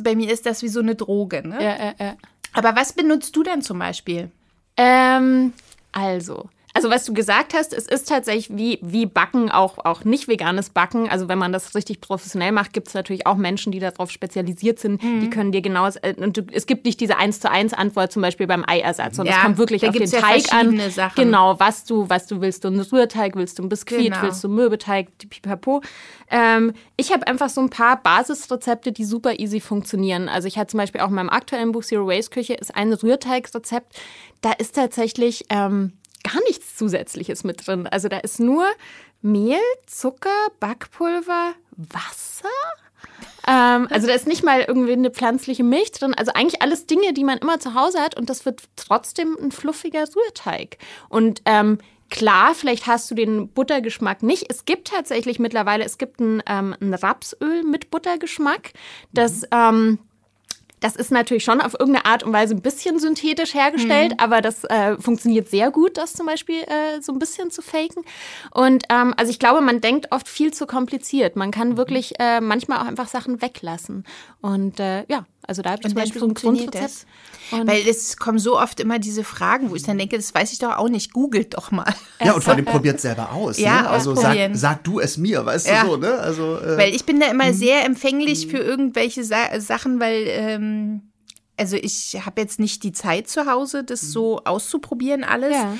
bei mir ist das wie so eine Droge. Ne? Ja, ja, ja. Aber was benutzt du denn zum Beispiel? Ähm, also, also was du gesagt hast, es ist tatsächlich wie, wie Backen, auch, auch nicht veganes Backen. Also wenn man das richtig professionell macht, gibt es natürlich auch Menschen, die darauf spezialisiert sind. Mhm. Die können dir genau, äh, und du, es gibt nicht diese 1 zu 1 Antwort zum Beispiel beim Eiersatz, sondern ja, es kommt wirklich auf den ja Teig an. Sachen. Genau, was du, was du willst. Du einen Rührteig, willst du ein Biskuit, genau. willst du Mürbeteig, pipapo. Ähm, ich habe einfach so ein paar Basisrezepte, die super easy funktionieren. Also ich hatte zum Beispiel auch in meinem aktuellen Buch Zero Waste Küche ist ein Rührteigrezept. Da ist tatsächlich ähm, gar nichts Zusätzliches mit drin. Also da ist nur Mehl, Zucker, Backpulver, Wasser. Ähm, also da ist nicht mal irgendwie eine pflanzliche Milch drin. Also eigentlich alles Dinge, die man immer zu Hause hat und das wird trotzdem ein fluffiger Rührteig. Und ähm, Klar, vielleicht hast du den Buttergeschmack nicht. Es gibt tatsächlich mittlerweile, es gibt ein, ähm, ein Rapsöl mit Buttergeschmack, das mhm. ähm, das ist natürlich schon auf irgendeine Art und Weise ein bisschen synthetisch hergestellt, mhm. aber das äh, funktioniert sehr gut, das zum Beispiel äh, so ein bisschen zu faken. Und ähm, also ich glaube, man denkt oft viel zu kompliziert. Man kann mhm. wirklich äh, manchmal auch einfach Sachen weglassen. Und äh, ja, also da habe ich und zum Beispiel so ein Grundrezept. Weil es kommen so oft immer diese Fragen, wo ich dann denke, das weiß ich doch auch nicht, googelt doch mal. Ja, und vor allem probiert selber aus. Ja, ne? Also sag, sag, du es mir, weißt ja. du so, ne? Also, äh, weil ich bin da immer mhm. sehr empfänglich für irgendwelche Sa Sachen, weil ähm, also ich habe jetzt nicht die Zeit zu Hause, das mhm. so auszuprobieren alles. Ja.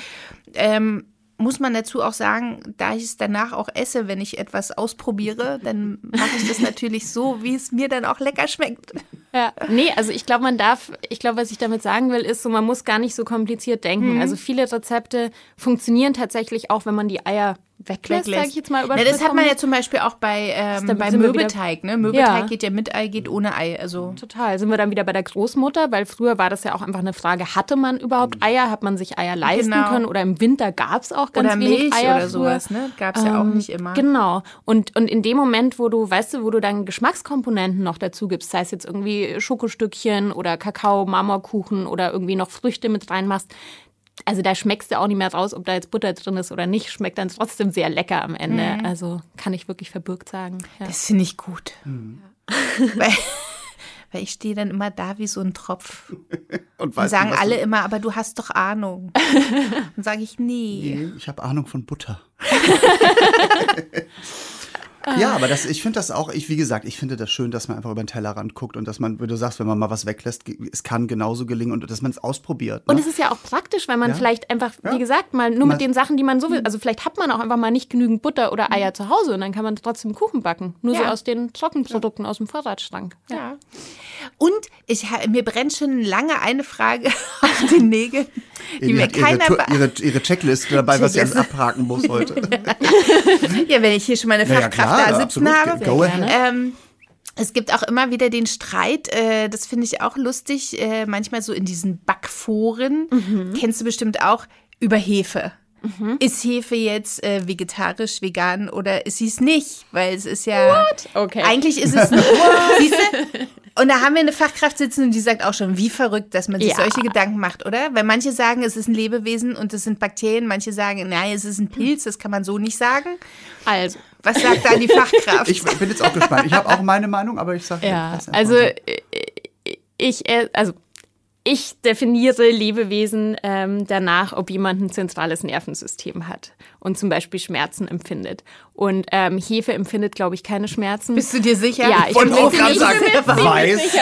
Ähm, muss man dazu auch sagen, da ich es danach auch esse, wenn ich etwas ausprobiere, dann mache ich das natürlich so, wie es mir dann auch lecker schmeckt. Ja, nee, also ich glaube, man darf, ich glaube, was ich damit sagen will, ist so, man muss gar nicht so kompliziert denken. Mhm. Also viele Rezepte funktionieren tatsächlich auch, wenn man die Eier weglässt, sage ich jetzt mal. Ja, das hat man ja zum Beispiel auch bei, ähm, bei Möbeteig. Ne? Möbeteig ja. geht ja mit Ei, geht ohne Ei. Also. Total. Sind wir dann wieder bei der Großmutter, weil früher war das ja auch einfach eine Frage, hatte man überhaupt Eier? Hat man sich Eier leisten genau. können? Oder im Winter gab es auch ganz oder wenig Milch Eier oder sowas. Ne? Gab es ähm, ja auch ähm, nicht immer. Genau. Und, und in dem Moment, wo du, weißt du, wo du dann Geschmackskomponenten noch dazu gibst, sei es jetzt irgendwie Schokostückchen oder Kakao, Marmorkuchen oder irgendwie noch Früchte mit reinmachst, also da schmeckst du auch nicht mehr raus, ob da jetzt Butter drin ist oder nicht. Schmeckt dann trotzdem sehr lecker am Ende. Mhm. Also kann ich wirklich verbürgt sagen. Ja. Das finde ich gut. Mhm. weil, weil, ich stehe dann immer da wie so ein Tropf. Und, und sagen alle immer, aber du hast doch Ahnung. Dann sage ich, nee. nee ich habe Ahnung von Butter. Ja, aber das, ich finde das auch, ich, wie gesagt, ich finde das schön, dass man einfach über den Tellerrand guckt und dass man, wie du sagst, wenn man mal was weglässt, es kann genauso gelingen und dass man es ausprobiert. Ne? Und es ist ja auch praktisch, weil man ja. vielleicht einfach, ja. wie gesagt, mal nur mit den Sachen, die man so will, also vielleicht hat man auch einfach mal nicht genügend Butter oder Eier zu Hause und dann kann man trotzdem Kuchen backen. Nur ja. so aus den Trockenprodukten aus dem Vorratsschrank. Ja. Und ich, mir brennt schon lange eine Frage auf den Nägeln, die, die mir keiner ihre, ihre, ihre Checkliste dabei, was sie alles abhaken muss heute. ja, wenn ich hier schon meine Fachkraft da sitzen habe. Go ähm, es gibt auch immer wieder den Streit, äh, das finde ich auch lustig, äh, manchmal so in diesen Backforen, mhm. kennst du bestimmt auch, über Hefe. Mhm. Ist Hefe jetzt äh, vegetarisch, vegan oder ist sie es nicht? Weil es ist ja. What? Okay. Eigentlich ist es nicht. Siehste? Und da haben wir eine Fachkraft sitzen und die sagt auch schon, wie verrückt, dass man sich ja. solche Gedanken macht, oder? Weil manche sagen, es ist ein Lebewesen und es sind Bakterien, manche sagen, nein, es ist ein Pilz, das kann man so nicht sagen. Also, was sagt da die Fachkraft? Ich bin jetzt auch gespannt. Ich habe auch meine Meinung, aber ich sage ja. Also äh, ich, äh, also ich definiere Lebewesen ähm, danach, ob jemand ein zentrales Nervensystem hat und zum Beispiel Schmerzen empfindet. Und ähm, Hefe empfindet, glaube ich, keine Schmerzen. Bist du dir sicher? Ja, ich bin mir ziemlich weiß.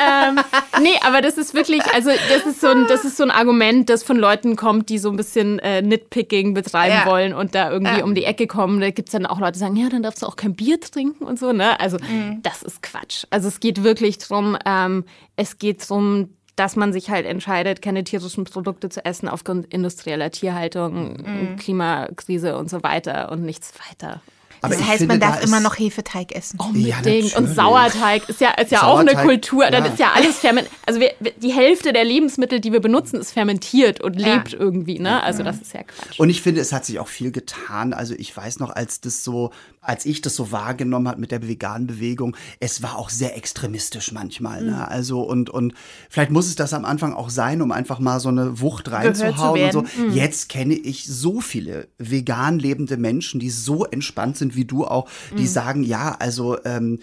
ähm, nee, aber das ist wirklich, also das ist so ein, das ist so ein Argument, das von Leuten kommt, die so ein bisschen äh, Nitpicking betreiben ja. wollen und da irgendwie ja. um die Ecke kommen. Da gibt es dann auch Leute, die sagen, ja, dann darfst du auch kein Bier trinken und so. Ne? Also mhm. das ist Quatsch. Also es geht wirklich drum, ähm, es geht drum, dass man sich halt entscheidet, keine tierischen Produkte zu essen aufgrund industrieller Tierhaltung, mhm. Klimakrise und so weiter und nichts weiter. Aber das heißt, finde, man darf da immer noch Hefeteig essen. Unbedingt. Ja, und Sauerteig ist ja, ist ja auch eine Kultur. Ja. Das ist ja alles fermentiert. Also wir, die Hälfte der Lebensmittel, die wir benutzen, ist fermentiert und ja. lebt irgendwie. Ne? Also das ist ja Quatsch. Und ich finde, es hat sich auch viel getan. Also ich weiß noch, als das so, als ich das so wahrgenommen habe mit der veganen Bewegung, es war auch sehr extremistisch manchmal. Ne? Mhm. Also und, und vielleicht muss es das am Anfang auch sein, um einfach mal so eine Wucht reinzuhauen. Und so. Mhm. Jetzt kenne ich so viele vegan lebende Menschen, die so entspannt sind sind wie du auch, die mhm. sagen, ja, also ähm,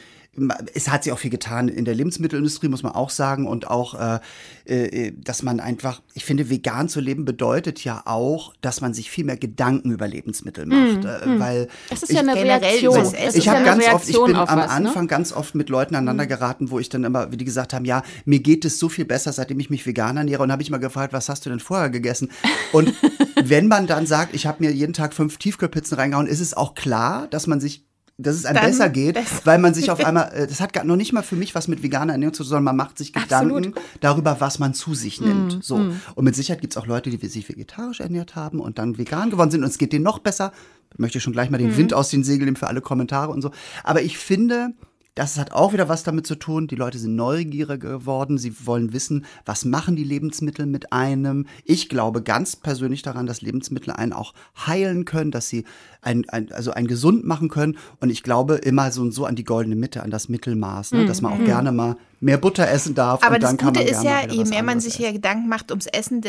es hat sich auch viel getan in der Lebensmittelindustrie, muss man auch sagen. Und auch, äh, äh, dass man einfach, ich finde, vegan zu leben bedeutet ja auch, dass man sich viel mehr Gedanken über Lebensmittel macht. Mm, weil das ist ich, ja eine Reaktion. So, ich ja habe ganz Reaktion oft, ich bin am was, ne? Anfang ne? ganz oft mit Leuten aneinander mm. geraten, wo ich dann immer, wie die gesagt haben, ja, mir geht es so viel besser, seitdem ich mich vegan ernähre. Und habe ich mal gefragt, was hast du denn vorher gegessen? Und wenn man dann sagt, ich habe mir jeden Tag fünf Tiefkühlpizzen reingehauen, ist es auch klar, dass man sich dass es einem Dann besser geht, besser. weil man sich auf einmal, äh, das hat noch nicht mal für mich was mit veganer Ernährung zu tun, sondern man macht sich Gedanken Absolut. darüber, was man zu sich nimmt. Mm, so. Mm. Und mit Sicherheit gibt es auch Leute, die sich vegetarisch ernährt haben und dann vegan geworden sind und es geht denen noch besser. Ich möchte schon gleich mal den mm. Wind aus den Segeln nehmen für alle Kommentare und so. Aber ich finde, das hat auch wieder was damit zu tun. Die Leute sind neugieriger geworden. Sie wollen wissen, was machen die Lebensmittel mit einem. Ich glaube ganz persönlich daran, dass Lebensmittel einen auch heilen können, dass sie ein, ein, also einen gesund machen können. Und ich glaube immer so und so an die goldene Mitte, an das Mittelmaß, ne? dass man auch mhm. gerne mal mehr Butter essen darf. Aber das Gute ist ja, je mehr man sich ja Gedanken macht ums Essen,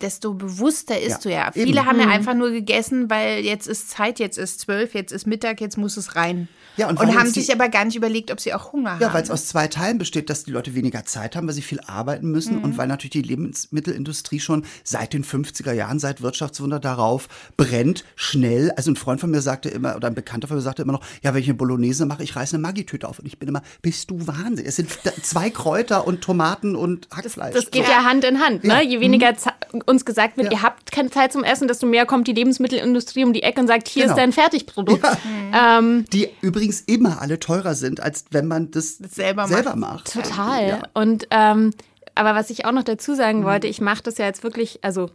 desto bewusster isst ja, du ja. Viele eben. haben ja mhm. einfach nur gegessen, weil jetzt ist Zeit, jetzt ist zwölf, jetzt ist Mittag, jetzt muss es rein. Ja, und, und haben sich aber gar nicht überlegt, ob sie auch Hunger haben. Ja, weil es aus zwei Teilen besteht, dass die Leute weniger Zeit haben, weil sie viel arbeiten müssen mhm. und weil natürlich die Lebensmittelindustrie schon seit den 50er Jahren, seit Wirtschaftswunder darauf brennt, schnell. Also ein Freund von mir sagte immer, oder ein Bekannter von mir sagte immer noch, ja, wenn ich eine Bolognese mache, ich reiße eine Maggi-Tüte auf. Und ich bin immer, bist du Wahnsinn? Es sind zwei Kräuter und Tomaten und Hackfleisch. Das, das geht so. ja Hand in Hand. Ne? Ja. Je weniger mhm. uns gesagt wird, ja. ihr habt keine Zeit zum Essen, desto mehr kommt die Lebensmittelindustrie um die Ecke und sagt, hier genau. ist dein Fertigprodukt. Ja. Ähm, die übrigens immer alle teurer sind, als wenn man das, das selber, selber macht. macht. Total. Und ähm, aber was ich auch noch dazu sagen mhm. wollte, ich mache das ja jetzt wirklich, also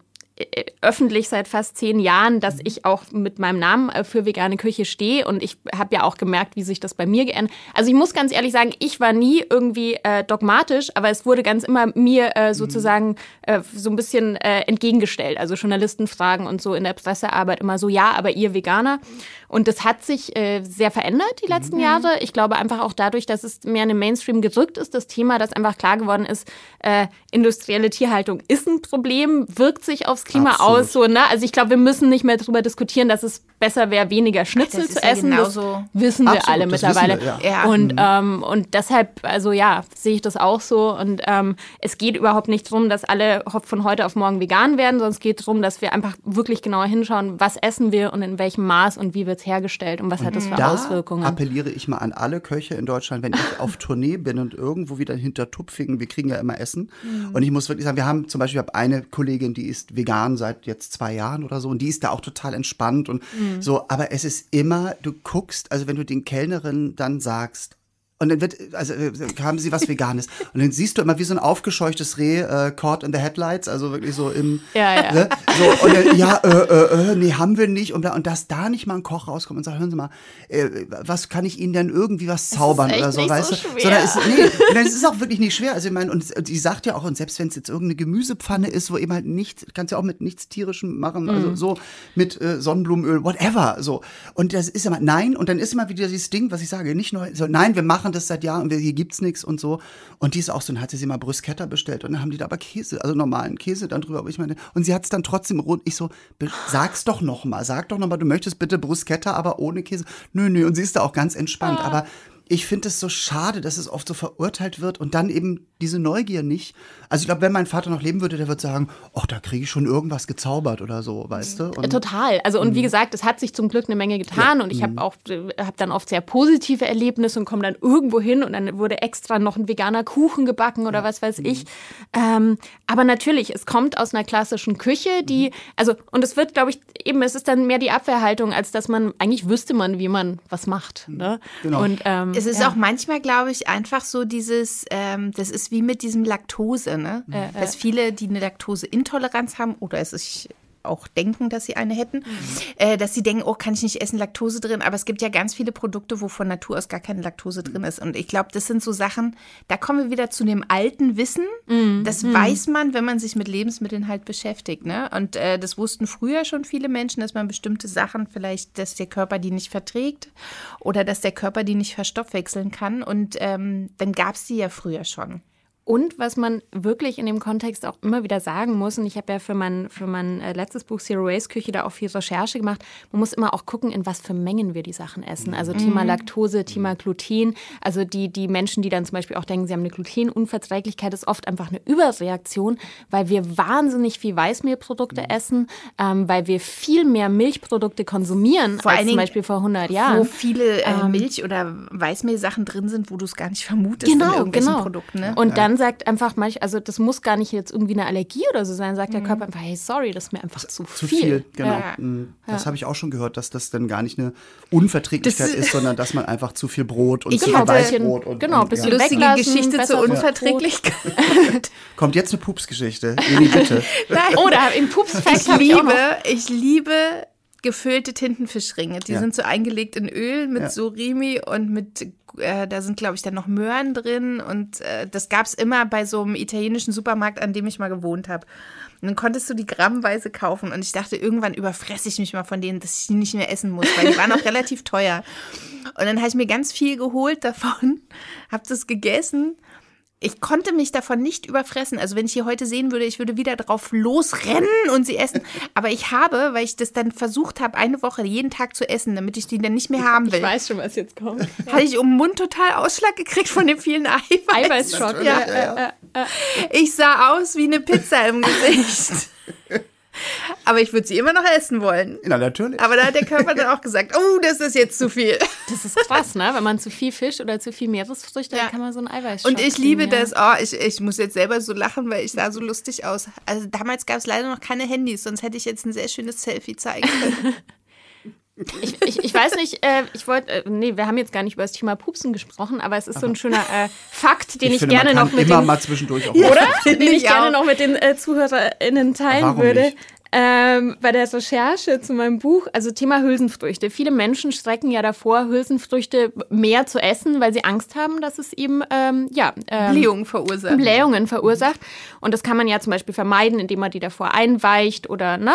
öffentlich seit fast zehn Jahren, dass ich auch mit meinem Namen äh, für vegane Küche stehe und ich habe ja auch gemerkt, wie sich das bei mir geändert. Also ich muss ganz ehrlich sagen, ich war nie irgendwie äh, dogmatisch, aber es wurde ganz immer mir äh, sozusagen äh, so ein bisschen äh, entgegengestellt. Also Journalisten fragen und so in der Pressearbeit immer so, ja, aber ihr Veganer. Und das hat sich äh, sehr verändert die letzten mhm. Jahre. Ich glaube einfach auch dadurch, dass es mehr in den Mainstream gedrückt ist, das Thema, dass einfach klar geworden ist, äh, industrielle Tierhaltung ist ein Problem, wirkt sich aufs Klima Absolut. aus. So, ne? Also ich glaube, wir müssen nicht mehr darüber diskutieren, dass es besser wäre, weniger Schnitzel Ach, zu essen. Ja das wissen wir Absolut, alle mittlerweile. Wir, ja. Und, mhm. ähm, und deshalb, also ja, sehe ich das auch so. Und ähm, es geht überhaupt nicht darum, dass alle von heute auf morgen vegan werden, sondern es geht darum, dass wir einfach wirklich genauer hinschauen, was essen wir und in welchem Maß und wie wird es hergestellt und was und hat das für da Auswirkungen. appelliere ich mal an alle Köche in Deutschland, wenn ich auf Tournee bin und irgendwo wieder hinter Tupfingen, wir kriegen ja immer Essen. Mhm. Und ich muss wirklich sagen, wir haben zum Beispiel, ich habe eine Kollegin, die ist vegan seit jetzt zwei Jahren oder so und die ist da auch total entspannt und mhm. So. Aber es ist immer, du guckst, also wenn du den Kellnerinnen dann sagst, und dann wird, also äh, haben sie was Veganes. Und dann siehst du immer wie so ein aufgescheuchtes Reh, äh, caught in the headlights, also wirklich so im. Ja, ja. Ne? So, und dann, ja, äh, äh, äh, nee, haben wir nicht. Und, da, und dass da nicht mal ein Koch rauskommt und sagt, hören Sie mal, äh, was kann ich Ihnen denn irgendwie was zaubern oder so, weißt so du? Sondern es, nee, es ist auch wirklich nicht schwer. Also ich meine, und sie sagt ja auch, und selbst wenn es jetzt irgendeine Gemüsepfanne ist, wo eben halt nichts, kannst du ja auch mit nichts tierischem machen, also mhm. so mit äh, Sonnenblumenöl, whatever. So. Und das ist immer, nein, und dann ist immer wieder dieses Ding, was ich sage, nicht nur, so, nein, wir machen das seit Jahren und hier gibt's nichts und so. Und die ist auch so, dann hat sie sich mal Bruschetta bestellt und dann haben die da aber Käse, also normalen Käse dann drüber. Aber ich meine, und sie hat es dann trotzdem rund. Ich so, sag's doch noch mal, sag doch noch mal, du möchtest bitte Bruschetta, aber ohne Käse. Nö, nö. Und sie ist da auch ganz entspannt. Ah. Aber ich finde es so schade, dass es oft so verurteilt wird und dann eben diese Neugier nicht. Also ich glaube, wenn mein Vater noch leben würde, der würde sagen, ach, da kriege ich schon irgendwas gezaubert oder so, weißt du? Und, Total. Also und wie mhm. gesagt, es hat sich zum Glück eine Menge getan ja. und ich habe mhm. auch habe dann oft sehr positive Erlebnisse und komme dann irgendwo hin und dann wurde extra noch ein veganer Kuchen gebacken oder ja. was weiß ich. Ähm, aber natürlich, es kommt aus einer klassischen Küche, die also und es wird, glaube ich, eben es ist dann mehr die Abwehrhaltung, als dass man eigentlich wüsste man, wie man was macht. Ne? Genau. Und ähm, es ist ja. auch manchmal, glaube ich, einfach so dieses, ähm, das ist wie mit diesem Laktose, ne? Mhm. Dass viele, die eine Laktoseintoleranz haben, oder es ist auch denken, dass sie eine hätten, mhm. äh, dass sie denken, oh, kann ich nicht essen, Laktose drin. Aber es gibt ja ganz viele Produkte, wo von Natur aus gar keine Laktose drin ist. Und ich glaube, das sind so Sachen, da kommen wir wieder zu dem alten Wissen. Mhm. Das mhm. weiß man, wenn man sich mit Lebensmitteln halt beschäftigt. Ne? Und äh, das wussten früher schon viele Menschen, dass man bestimmte Sachen vielleicht, dass der Körper die nicht verträgt oder dass der Körper die nicht verstoffwechseln kann. Und ähm, dann gab es die ja früher schon. Und was man wirklich in dem Kontext auch immer wieder sagen muss, und ich habe ja für mein, für mein äh, letztes Buch Zero Waste Küche da auch viel Recherche gemacht, man muss immer auch gucken, in was für Mengen wir die Sachen essen. Also mhm. Thema Laktose, Thema Gluten. Also die, die Menschen, die dann zum Beispiel auch denken, sie haben eine Glutenunverträglichkeit, ist oft einfach eine Überreaktion, weil wir wahnsinnig viel Weißmehlprodukte mhm. essen, ähm, weil wir viel mehr Milchprodukte konsumieren vor als zum Beispiel vor 100 Jahren. Wo viele äh, ähm, Milch- oder Weißmehlsachen drin sind, wo du es gar nicht vermutest genau, in irgendwelchen genau. Produkten. Ne? Und dann sagt einfach manch, also das muss gar nicht jetzt irgendwie eine Allergie oder so sein, sagt der mhm. Körper einfach, hey, sorry, das ist mir einfach zu, zu viel. viel. Genau. Ja. Mhm. Das ja. habe ich auch schon gehört, dass das dann gar nicht eine Unverträglichkeit das, ist, sondern dass man einfach zu viel Brot und zu viel Weißbrot und genau, und, bisschen ja. lustige Geschichte zur Unverträglichkeit. Kommt jetzt eine Pupsgeschichte. Eli, bitte. Oder im Pups-Fact ich liebe, ich liebe gefüllte Tintenfischringe. Die ja. sind so eingelegt in Öl mit ja. Surimi und mit, äh, da sind glaube ich dann noch Möhren drin und äh, das gab es immer bei so einem italienischen Supermarkt, an dem ich mal gewohnt habe. Und dann konntest du die grammweise kaufen und ich dachte, irgendwann überfresse ich mich mal von denen, dass ich die nicht mehr essen muss, weil die waren auch relativ teuer. Und dann habe ich mir ganz viel geholt davon, habe das gegessen ich konnte mich davon nicht überfressen. Also wenn ich hier heute sehen würde, ich würde wieder drauf losrennen und sie essen. Aber ich habe, weil ich das dann versucht habe, eine Woche jeden Tag zu essen, damit ich die dann nicht mehr haben will. Ich weiß schon, was jetzt kommt. Hatte ich um den Mund total Ausschlag gekriegt von dem vielen Eiweiß. Eiweißschock. Ja. Ja, ja. Ich sah aus wie eine Pizza im Gesicht. Aber ich würde sie immer noch essen wollen. Ja, natürlich. Aber da hat der Körper dann auch gesagt, oh, das ist jetzt zu viel. Das ist krass, ne? Wenn man zu viel Fisch oder zu viel Meeresfrüchte, ja. dann kann man so ein Eiweiß Und ich liebe ja. das. Oh, ich, ich muss jetzt selber so lachen, weil ich sah so lustig aus. Also damals gab es leider noch keine Handys, sonst hätte ich jetzt ein sehr schönes Selfie zeigen können. Ich, ich, ich, weiß nicht, äh, ich wollte, äh, nee, wir haben jetzt gar nicht über das Thema Pupsen gesprochen, aber es ist so ein schöner äh, Fakt, den ich, ich finde, gerne noch mit immer den, mal zwischendurch auch oder? den ich, ich gerne noch mit den äh, ZuhörerInnen teilen würde. Nicht? Ähm, bei der Recherche zu meinem Buch, also Thema Hülsenfrüchte. Viele Menschen strecken ja davor, Hülsenfrüchte mehr zu essen, weil sie Angst haben, dass es eben ähm, ja, ähm, Blähungen verursacht. Blähungen verursacht. Und das kann man ja zum Beispiel vermeiden, indem man die davor einweicht oder ne,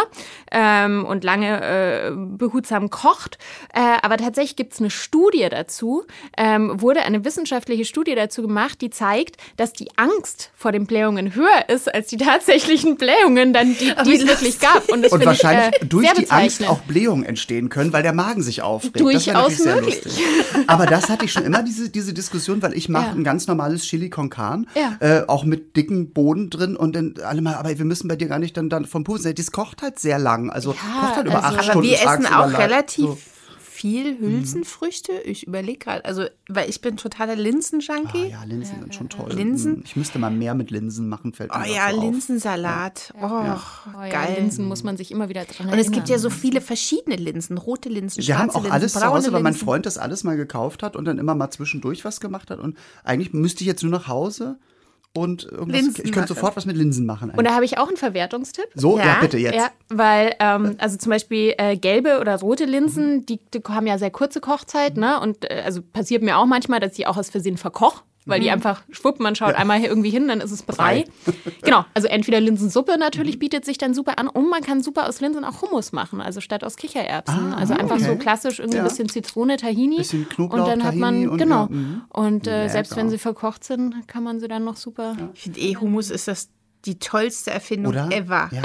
ähm, und lange äh, behutsam kocht. Äh, aber tatsächlich gibt es eine Studie dazu, ähm, wurde eine wissenschaftliche Studie dazu gemacht, die zeigt, dass die Angst vor den Blähungen höher ist als die tatsächlichen Blähungen, dann die, die es wirklich gab gab. Und, und wahrscheinlich ich, äh, durch die Angst auch Blähungen entstehen können, weil der Magen sich aufregt. Durchaus das möglich. Aber das hatte ich schon immer, diese, diese Diskussion, weil ich mache ja. ein ganz normales Chili con Carne, ja. äh, auch mit dicken Boden drin und dann alle mal, aber wir müssen bei dir gar nicht dann, dann vom Pusten. Das kocht halt sehr lang, also ja, kocht halt über also, acht aber Stunden. Wir essen auch relativ so viel Hülsenfrüchte? Mhm. Ich überlege gerade, also, weil ich bin totaler Linsen-Junkie. Ah, ja, Linsen ja, sind schon toll. Linsen? Mhm. Ich müsste mal mehr mit Linsen machen, fällt mir Oh ja, Linsensalat. Oh, ja. oh, geil. Linsen muss man sich immer wieder dran erinnern. Und es gibt ja so viele verschiedene Linsen. Rote Linsen, Wir haben auch Linsen, alles zu Hause, weil mein Freund das alles mal gekauft hat und dann immer mal zwischendurch was gemacht hat. Und eigentlich müsste ich jetzt nur nach Hause und irgendwas. Linsen ich könnte sofort was mit Linsen machen. Eigentlich. Und da habe ich auch einen Verwertungstipp. So, ja, ja bitte jetzt. Ja, weil, ähm, also zum Beispiel äh, gelbe oder rote Linsen, die, die, haben ja sehr kurze Kochzeit, ne? Und äh, also passiert mir auch manchmal, dass ich auch aus Versehen verkoche weil mhm. die einfach schwupp, man schaut ja. einmal hier irgendwie hin, dann ist es Brei. genau, also entweder Linsensuppe natürlich mhm. bietet sich dann super an und man kann super aus Linsen auch Hummus machen, also statt aus Kichererbsen. Ah, also einfach okay. so klassisch irgendwie ein bisschen Zitrone, Tahini. Bisschen Knoblauch, und dann hat man, und genau. Ja, mhm. und äh, selbst wenn sie verkocht sind, kann man sie dann noch super. Ich finde eh, Hummus ist das die tollste Erfindung Oder? ever. Ja.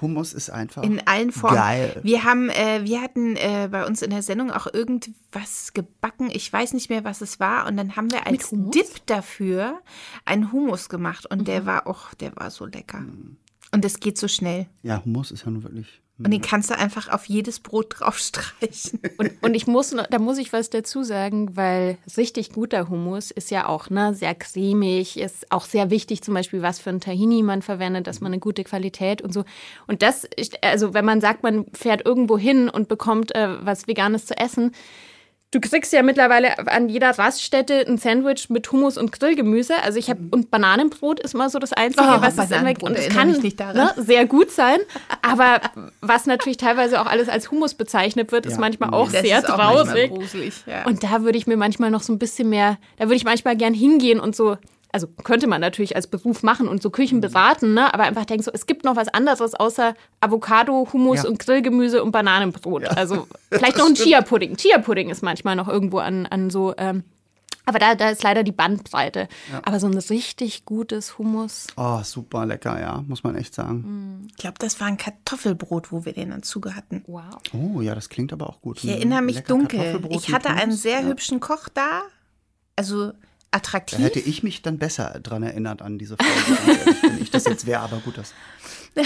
Hummus ist einfach in allen Formen. Geil. Wir haben, äh, wir hatten äh, bei uns in der Sendung auch irgendwas gebacken. Ich weiß nicht mehr, was es war. Und dann haben wir als Dip dafür einen Hummus gemacht. Und mhm. der war auch, der war so lecker. Mhm. Und es geht so schnell. Ja, Hummus ist ja nun wirklich und den kannst du einfach auf jedes Brot draufstreichen. Und, und ich muss, da muss ich was dazu sagen, weil richtig guter Hummus ist ja auch ne, sehr cremig, ist auch sehr wichtig, zum Beispiel, was für ein Tahini man verwendet, dass man eine gute Qualität und so. Und das, also wenn man sagt, man fährt irgendwo hin und bekommt äh, was Veganes zu essen, Du kriegst ja mittlerweile an jeder Raststätte ein Sandwich mit Hummus und Grillgemüse. Also ich habe und Bananenbrot ist immer so das Einzige, oh, was es immer und es kann ne, sehr gut sein. Aber was natürlich teilweise auch alles als Hummus bezeichnet wird, ja. ist manchmal auch das sehr traurig. Ja. Und da würde ich mir manchmal noch so ein bisschen mehr, da würde ich manchmal gern hingehen und so also könnte man natürlich als Beruf machen und so Küchen mhm. beraten, ne? aber einfach denken so, es gibt noch was anderes außer Avocado, Hummus ja. und Grillgemüse und Bananenbrot. Ja. Also vielleicht noch ein Chia-Pudding. Chia-Pudding ist manchmal noch irgendwo an, an so ähm, Aber da, da ist leider die Bandbreite. Ja. Aber so ein richtig gutes Hummus. Oh, super lecker, ja, muss man echt sagen. Ich glaube, das war ein Kartoffelbrot, wo wir den dann Zuge hatten. Wow. Oh, ja, das klingt aber auch gut. Ich erinnere mich dunkel. Ich hatte einen sehr ja. hübschen Koch da. Also attraktiv. Da hätte ich mich dann besser dran erinnert an diese Folge, wenn ich das jetzt wäre, aber gut, das.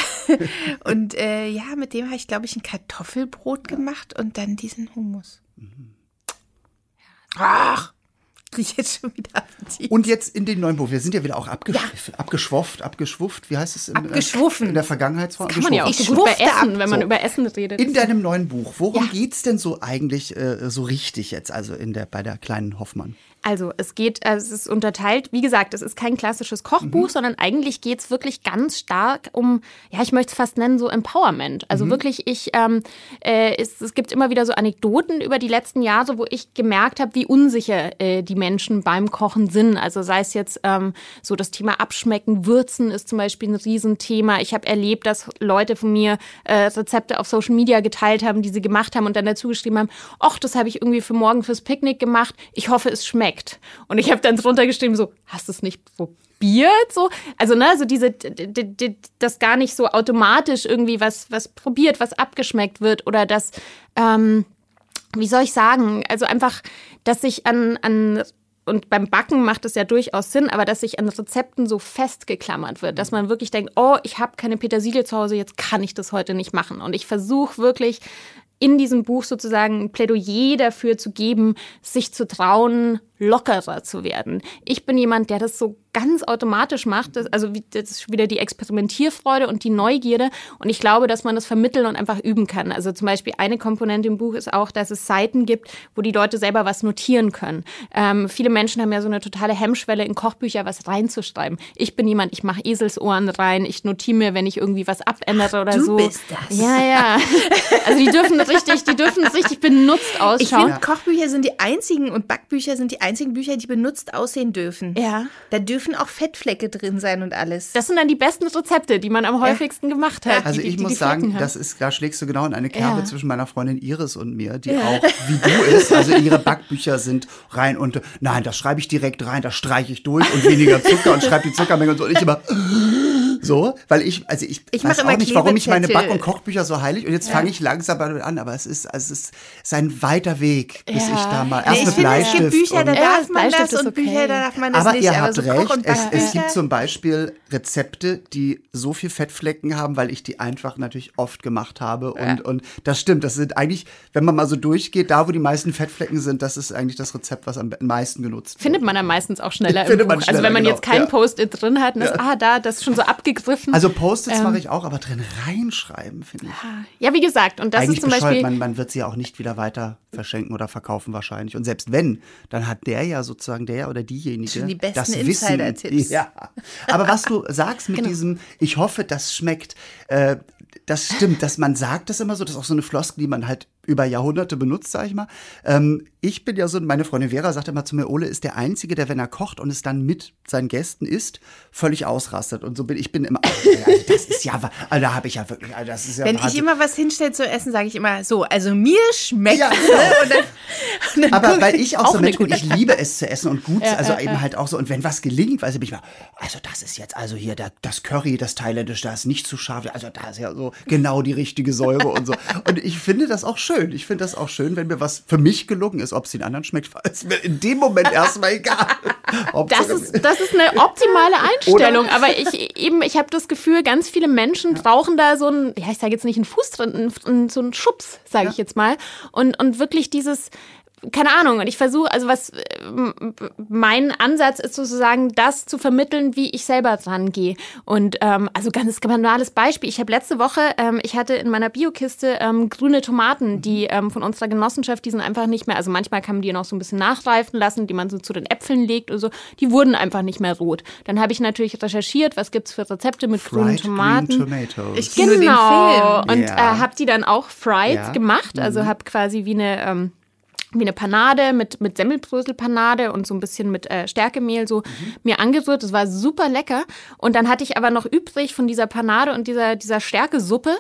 und äh, ja, mit dem habe ich, glaube ich, ein Kartoffelbrot gemacht und dann diesen Hummus. Mhm. Ach, kriege ich jetzt schon wieder Appetit. Und jetzt in den neuen Buch. Wir sind ja wieder auch abgesch ja. abgeschwofft, abgeschwufft. Wie heißt es? In, Abgeschwuffen. In der Vergangenheitsform. Das kann man ja auch so gut bei Essen, wenn man so. über Essen redet. In deinem neuen Buch. Worum ja. es denn so eigentlich äh, so richtig jetzt, also in der, bei der kleinen Hoffmann? Also es geht, also es ist unterteilt, wie gesagt, es ist kein klassisches Kochbuch, mhm. sondern eigentlich geht es wirklich ganz stark um, ja, ich möchte es fast nennen, so Empowerment. Also mhm. wirklich, ich, ähm, äh, es, es gibt immer wieder so Anekdoten über die letzten Jahre, wo ich gemerkt habe, wie unsicher äh, die Menschen beim Kochen sind. Also sei es jetzt ähm, so das Thema Abschmecken, Würzen ist zum Beispiel ein Riesenthema. Ich habe erlebt, dass Leute von mir äh, Rezepte auf Social Media geteilt haben, die sie gemacht haben und dann dazu geschrieben haben, ach, das habe ich irgendwie für morgen fürs Picknick gemacht. Ich hoffe, es schmeckt schmeckt. Und ich habe dann drunter geschrieben, so, hast du es nicht probiert? So, also, ne, so diese, das gar nicht so automatisch irgendwie was, was probiert, was abgeschmeckt wird oder das, ähm, wie soll ich sagen, also einfach, dass sich an, an und beim Backen macht es ja durchaus Sinn, aber dass sich an Rezepten so festgeklammert wird, dass man wirklich denkt, oh, ich habe keine Petersilie zu Hause, jetzt kann ich das heute nicht machen. Und ich versuche wirklich in diesem Buch sozusagen ein Plädoyer dafür zu geben, sich zu trauen, lockerer zu werden. Ich bin jemand, der das so ganz automatisch macht. Also das ist wieder die Experimentierfreude und die Neugierde. Und ich glaube, dass man das vermitteln und einfach üben kann. Also zum Beispiel eine Komponente im Buch ist auch, dass es Seiten gibt, wo die Leute selber was notieren können. Ähm, viele Menschen haben ja so eine totale Hemmschwelle, in Kochbücher was reinzuschreiben. Ich bin jemand, ich mache Eselsohren rein, ich notiere mir, wenn ich irgendwie was abändere oder du so. Du bist das. Ja, ja. Also die dürfen richtig, die dürfen richtig benutzt ausschauen. Ich finde, Kochbücher sind die einzigen und Backbücher sind die einzigen Bücher, die benutzt aussehen dürfen. Ja. Da dürfen auch Fettflecke drin sein und alles. Das sind dann die besten Rezepte, die man am häufigsten ja. gemacht hat. Also die, ich die, muss sagen, das ist, da schlägst du genau in eine Kerbe ja. zwischen meiner Freundin Iris und mir, die ja. auch wie du ist. Also ihre Backbücher sind rein und nein, das schreibe ich direkt rein, das streiche ich durch und weniger Zucker und schreibe die Zuckermenge und so. Und ich immer so, weil ich, also ich, ich weiß auch nicht, warum ich meine Back- und Kochbücher so heilig und jetzt fange ich langsam an, aber es ist, also es ist ein weiter Weg, bis ich da mal erst nee, mit Bleistift. Es gibt Bücher, da darf man das und okay. Bücher, da darf man das aber nicht. Ihr aber habt recht, es, es gibt zum Beispiel Rezepte, die so viel Fettflecken haben, weil ich die einfach natürlich oft gemacht habe. Und, ja. und das stimmt, das sind eigentlich, wenn man mal so durchgeht, da wo die meisten Fettflecken sind, das ist eigentlich das Rezept, was am meisten genutzt wird. Findet man dann meistens auch schneller Findet Man schneller, also wenn man genau. jetzt kein ja. Post-it drin hat, und ist, ah, da, das ist schon so abgegriffen. Also Post-its ähm, mache ich auch, aber drin reinschreiben, finde ich. Ja, wie gesagt, und das eigentlich ist zum Beispiel. Man, man wird sie auch nicht wieder weiter verschenken oder verkaufen wahrscheinlich. Und selbst wenn, dann hat der ja sozusagen, der oder diejenige, die besten das Wissen. Ja. Aber was du sagst mit genau. diesem, ich hoffe, das schmeckt, äh, das stimmt, dass man sagt das immer so, das ist auch so eine Floskel, die man halt über Jahrhunderte benutzt, sag ich mal. Ähm, ich bin ja so, meine Freundin Vera sagt immer zu mir, Ole ist der Einzige, der, wenn er kocht und es dann mit seinen Gästen isst, völlig ausrastet. Und so bin ich bin immer, also das ist ja, also da habe ich ja wirklich, also das ist ja Wenn Wahnsinn. ich immer was hinstelle zu essen, sage ich immer so, also mir schmeckt ja, genau. dann, Aber weil ich auch, auch so Mensch bin, ich liebe es zu essen und gut, ja, also ja, eben halt auch so, und wenn was gelingt, weiß ich mal, also das ist jetzt, also hier der, das Curry, das thailändische, das ist nicht zu scharf, also da ist ja so genau die richtige Säure und so. Und ich finde das auch schön. Ich finde das auch schön, wenn mir was für mich gelungen ist, ob es den anderen schmeckt, ist mir in dem Moment erstmal egal. das, ist, das ist eine optimale Einstellung, Oder? aber ich eben, ich habe das Gefühl, ganz viele Menschen ja. brauchen da so ein, ja, ich sage jetzt nicht einen Fuß drin, so einen Schubs, sage ja. ich jetzt mal. Und, und wirklich dieses, keine Ahnung, und ich versuche, also was äh, mein Ansatz ist sozusagen, das zu vermitteln, wie ich selber dran gehe. Und ähm, also ganz banales Beispiel. Ich habe letzte Woche, ähm, ich hatte in meiner Biokiste ähm, grüne Tomaten, die ähm, von unserer Genossenschaft, die sind einfach nicht mehr, also manchmal kann man die noch so ein bisschen nachreifen lassen, die man so zu den Äpfeln legt oder so, die wurden einfach nicht mehr rot. Dann habe ich natürlich recherchiert, was gibt's für Rezepte mit fried grünen Tomaten. Ich genau. Und yeah. äh, habe die dann auch fried ja. gemacht, also mhm. habe quasi wie eine ähm, wie eine Panade mit, mit Semmelbröselpanade und so ein bisschen mit äh, Stärkemehl so mhm. mir angerührt. Das war super lecker. Und dann hatte ich aber noch übrig von dieser Panade und dieser, dieser Stärkesuppe.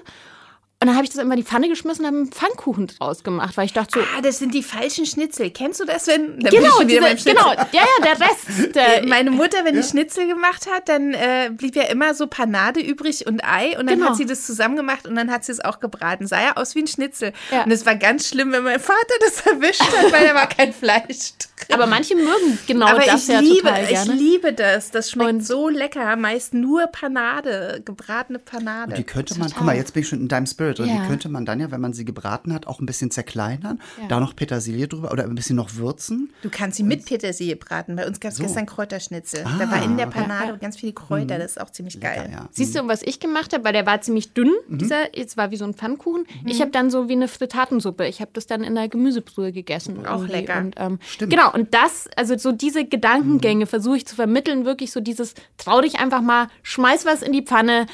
Und dann habe ich das immer in die Pfanne geschmissen und habe einen Pfannkuchen draus gemacht, weil ich dachte so. Ah, das sind die falschen Schnitzel. Kennst du das, wenn. Genau, diese, genau, ja, ja, der Rest. Der, Meine Mutter, wenn ja. die Schnitzel gemacht hat, dann äh, blieb ja immer so Panade übrig und Ei und dann genau. hat sie das zusammen gemacht und dann hat sie es auch gebraten. Sah ja aus wie ein Schnitzel. Ja. Und es war ganz schlimm, wenn mein Vater das erwischt hat, weil da war kein Fleisch drin. Aber manche mögen genau Aber das ich ja liebe, total gerne. Ich liebe das. Das schmeckt und so lecker. Meist nur Panade, gebratene Panade. Und die könnte man, total. guck mal, jetzt bin ich schon in deinem Spirit. Und die könnte man dann ja, wenn man sie gebraten hat, auch ein bisschen zerkleinern. Da noch Petersilie drüber oder ein bisschen noch würzen. Du kannst sie mit Petersilie braten. Bei uns gab es so. gestern Kräuterschnitzel. Ah, da war in der Panade okay. ganz viele Kräuter. Mhm. Das ist auch ziemlich geil. ja. Siehst du, was ich gemacht habe? Weil der war ziemlich dünn. Mhm. Dieser, jetzt war wie so ein Pfannkuchen. Mhm. Ich habe dann so wie eine Frittatensuppe. Ich habe das dann in der Gemüsebrühe gegessen. Auch irgendwie. lecker. Und, ähm, Stimmt. Genau. Und das, also so diese Gedankengänge mhm. versuche ich zu vermitteln. Wirklich so dieses, trau dich einfach mal, schmeiß was in die Pfanne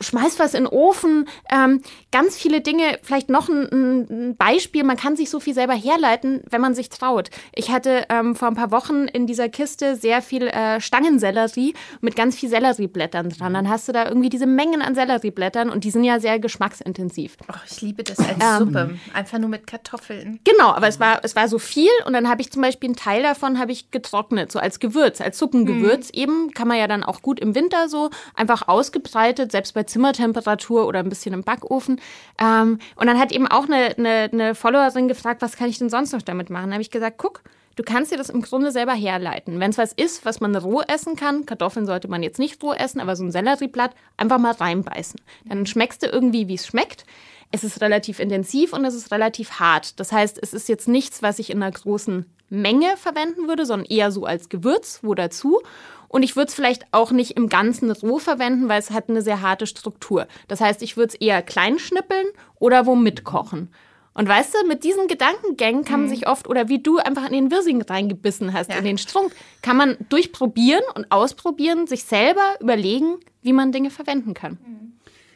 schmeiß was in den Ofen, ähm, ganz viele Dinge, vielleicht noch ein, ein, Beispiel, man kann sich so viel selber herleiten, wenn man sich traut. Ich hatte ähm, vor ein paar Wochen in dieser Kiste sehr viel äh, Stangensellerie mit ganz viel Sellerieblättern dran. Dann hast du da irgendwie diese Mengen an Sellerieblättern und die sind ja sehr geschmacksintensiv. Oh, ich liebe das als ähm, Suppe, einfach nur mit Kartoffeln. Genau, aber es war, es war so viel und dann habe ich zum Beispiel einen Teil davon habe ich getrocknet, so als Gewürz, als Suppengewürz mhm. eben, kann man ja dann auch gut im Winter so einfach ausgebreitet, selbst bei Zimmertemperatur oder ein bisschen im Backofen. Ähm, und dann hat eben auch eine, eine, eine Followerin gefragt, was kann ich denn sonst noch damit machen? Da habe ich gesagt, guck, Du kannst dir das im Grunde selber herleiten. Wenn es was ist, was man roh essen kann, Kartoffeln sollte man jetzt nicht roh essen, aber so ein Sellerieblatt, einfach mal reinbeißen. Dann schmeckst du irgendwie, wie es schmeckt. Es ist relativ intensiv und es ist relativ hart. Das heißt, es ist jetzt nichts, was ich in einer großen Menge verwenden würde, sondern eher so als Gewürz, wo dazu. Und ich würde es vielleicht auch nicht im Ganzen roh verwenden, weil es hat eine sehr harte Struktur. Das heißt, ich würde es eher klein schnippeln oder wo mitkochen. Und weißt du, mit diesen Gedankengängen kann man mhm. sich oft, oder wie du einfach in den Wirsing reingebissen hast, ja. in den Strunk, kann man durchprobieren und ausprobieren, sich selber überlegen, wie man Dinge verwenden kann. Mhm.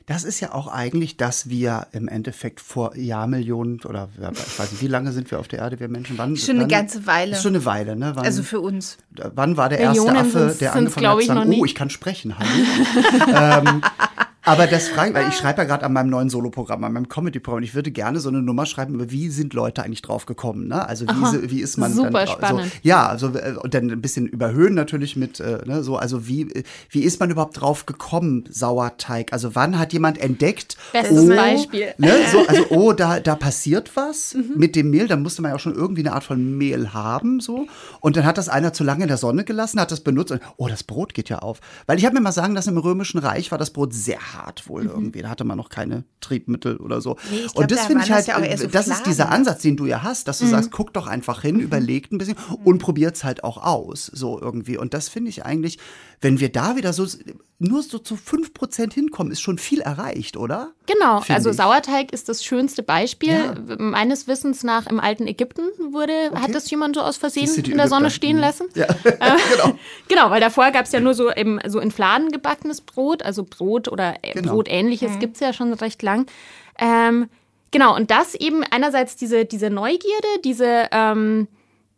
Das ist ja auch eigentlich, dass wir im Endeffekt vor Jahrmillionen oder ich weiß nicht, wie lange sind wir auf der Erde, wir Menschen? Wann, schon eine ganze Weile. Schon eine Weile, ne? Wann, also für uns. Wann war der Millionen erste Affe, der angefangen hat zu sagen, oh, ich kann sprechen, hallo? ähm, aber das frage weil ich schreibe ja gerade an meinem neuen Soloprogramm, an meinem Comedy-Programm. Und ich würde gerne so eine Nummer schreiben, über wie sind Leute eigentlich drauf gekommen, ne? Also wie, Aha, wie ist man super dann spannend. So, ja, also äh, und dann ein bisschen überhöhen natürlich mit, äh, ne, so, also wie, wie ist man überhaupt drauf gekommen, Sauerteig? Also wann hat jemand entdeckt? Bestes oh, Beispiel. Ne, so, also, oh, da, da passiert was mhm. mit dem Mehl, dann musste man ja auch schon irgendwie eine Art von Mehl haben, so. Und dann hat das einer zu lange in der Sonne gelassen, hat das benutzt und, oh, das Brot geht ja auf. Weil ich habe mir mal sagen lassen, im Römischen Reich war das Brot sehr hart wohl mhm. irgendwie. Da hatte man noch keine Triebmittel oder so. Nee, glaub, und das finde ich halt, das, ja so das ist dieser Ansatz, den du ja hast, dass du mhm. sagst, guck doch einfach hin, mhm. überlegt ein bisschen und probiert es halt auch aus, so irgendwie. Und das finde ich eigentlich, wenn wir da wieder so nur so zu 5% hinkommen, ist schon viel erreicht, oder? Genau, Find also ich. Sauerteig ist das schönste Beispiel. Ja. Meines Wissens nach im alten Ägypten wurde, okay. hat das jemand so aus Versehen in der Sonne stehen lassen. Ja. Äh, genau. genau, weil davor gab es ja nur so, eben, so in Fladen gebackenes Brot, also Brot oder äh, genau. Brotähnliches mhm. gibt es ja schon recht lang. Ähm, genau, und das eben einerseits diese, diese Neugierde, diese, ähm,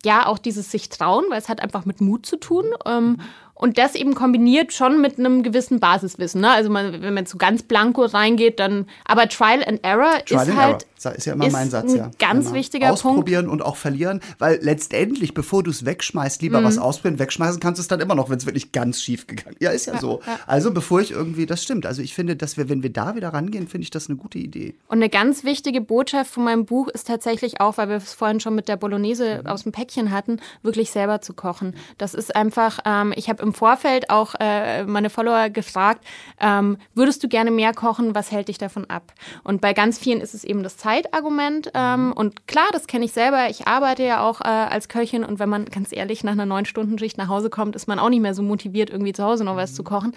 ja, auch dieses sich trauen, weil es hat einfach mit Mut zu tun. Ähm, mhm. Und das eben kombiniert schon mit einem gewissen Basiswissen. Ne? Also man, wenn man zu ganz blanko reingeht, dann. Aber Trial and Error Trial ist and halt. Error. Ist ja immer ist mein Satz, ja. Ganz immer. wichtiger ausprobieren Punkt. Ausprobieren und auch verlieren, weil letztendlich, bevor du es wegschmeißt, lieber mhm. was ausprobieren. Wegschmeißen kannst du es dann immer noch, wenn es wirklich ganz schief gegangen ist. Ja, ist ja, ja so. Ja. Also bevor ich irgendwie, das stimmt. Also ich finde, dass wir, wenn wir da wieder rangehen, finde ich das eine gute Idee. Und eine ganz wichtige Botschaft von meinem Buch ist tatsächlich auch, weil wir es vorhin schon mit der Bolognese mhm. aus dem Päckchen hatten, wirklich selber zu kochen. Das ist einfach, ähm, ich habe im Vorfeld auch äh, meine Follower gefragt, ähm, würdest du gerne mehr kochen, was hält dich davon ab? Und bei ganz vielen ist es eben das Zeitargument. Ähm, und klar, das kenne ich selber. Ich arbeite ja auch äh, als Köchin und wenn man ganz ehrlich nach einer neun Stunden Schicht nach Hause kommt, ist man auch nicht mehr so motiviert, irgendwie zu Hause noch was zu kochen.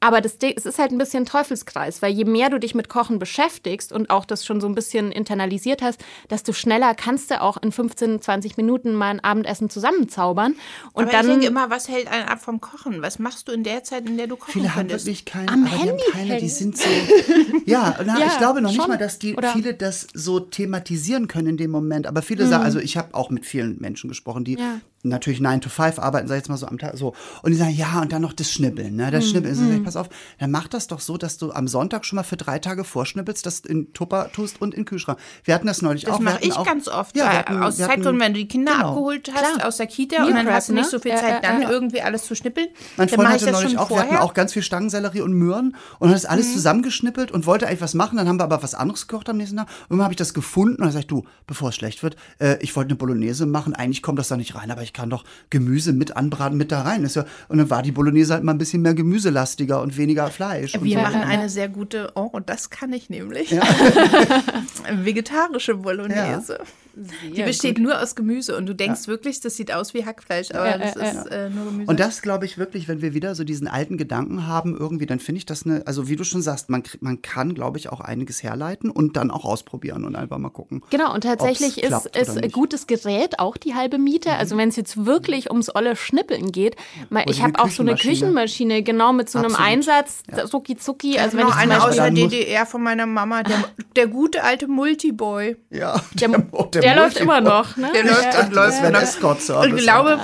Aber das, es ist halt ein bisschen Teufelskreis, weil je mehr du dich mit Kochen beschäftigst und auch das schon so ein bisschen internalisiert hast, desto schneller kannst du auch in 15, 20 Minuten mal ein Abendessen zusammenzaubern. Und aber dann, ich denke immer, was hält einen ab vom Kochen? Was machst du in der Zeit, in der du kochen viele könntest? Haben wirklich keine, Am Handy keine, die sind so. ja, na, ja, ich glaube noch schon. nicht mal, dass die Oder viele das so thematisieren können in dem Moment. Aber viele mhm. sagen, also ich habe auch mit vielen Menschen gesprochen, die ja natürlich 9 to 5 arbeiten, sag ich jetzt mal so am Tag, so. Und die sagen, ja, und dann noch das Schnippeln, ne, das Schnippeln. Sag ich, pass auf, dann mach das doch so, dass du am Sonntag schon mal für drei Tage vorschnippelst, das in Tupper tust und in den Kühlschrank. Wir hatten das neulich Das auch. wir mache ich auch, ganz oft. Ja, äh, hatten, aus Zeitgründen, wenn du die Kinder genau. abgeholt hast Klar. aus der Kita Meal und dann Prep, hast du nicht ne? so viel Ja, Zeit, dann irgendwie alles zu schnippeln. Mein Freund hatte das neulich auch, wir hatten vorher. auch ganz viel Stangensellerie und Möhren und hat das alles zusammengeschnippelt und wollte eigentlich was machen. Dann haben wir aber was anderes gekocht am nächsten Tag. Und dann habe ich das gefunden und dann sag ich, du, bevor es schlecht wird, äh, ich wollte eine Bolognese machen. Eigentlich kommt das da nicht rein, aber ich kann doch Gemüse mit anbraten, mit da rein. Ist ja, und dann war die Bolognese halt mal ein bisschen mehr gemüselastiger und weniger Fleisch. und Wir so. machen eine sehr gute, oh, und das kann ich nämlich. Vegetarische Bolognese. Die besteht nur aus Gemüse und du denkst wirklich, das sieht aus wie Hackfleisch, aber Ja, das ja, ist äh, nur Gemüse. Und das glaube ich wirklich, wenn wir wieder so diesen alten Gedanken haben, irgendwie, dann finde ich das eine, also wie du schon sagst, man, man kann, glaube ich, auch einiges herleiten und dann auch ausprobieren und einfach mal gucken. Genau, und tatsächlich ist, ist ein gutes Gerät auch die halbe Miete. Also wenn es jetzt wirklich ums olle Schnippeln geht, mal, ich habe auch so eine Küchenmaschine. Genau mit so einem Absolut. Einsatz, rucki zucki. Also wenn noch ich eine aus der DDR von meiner Mama, der, der gute alte Multiboy. Ja, der, der, läuft immer noch. Ne? Der läuft und läuft. Das der läuft. Escort-Service. Und ich glaube,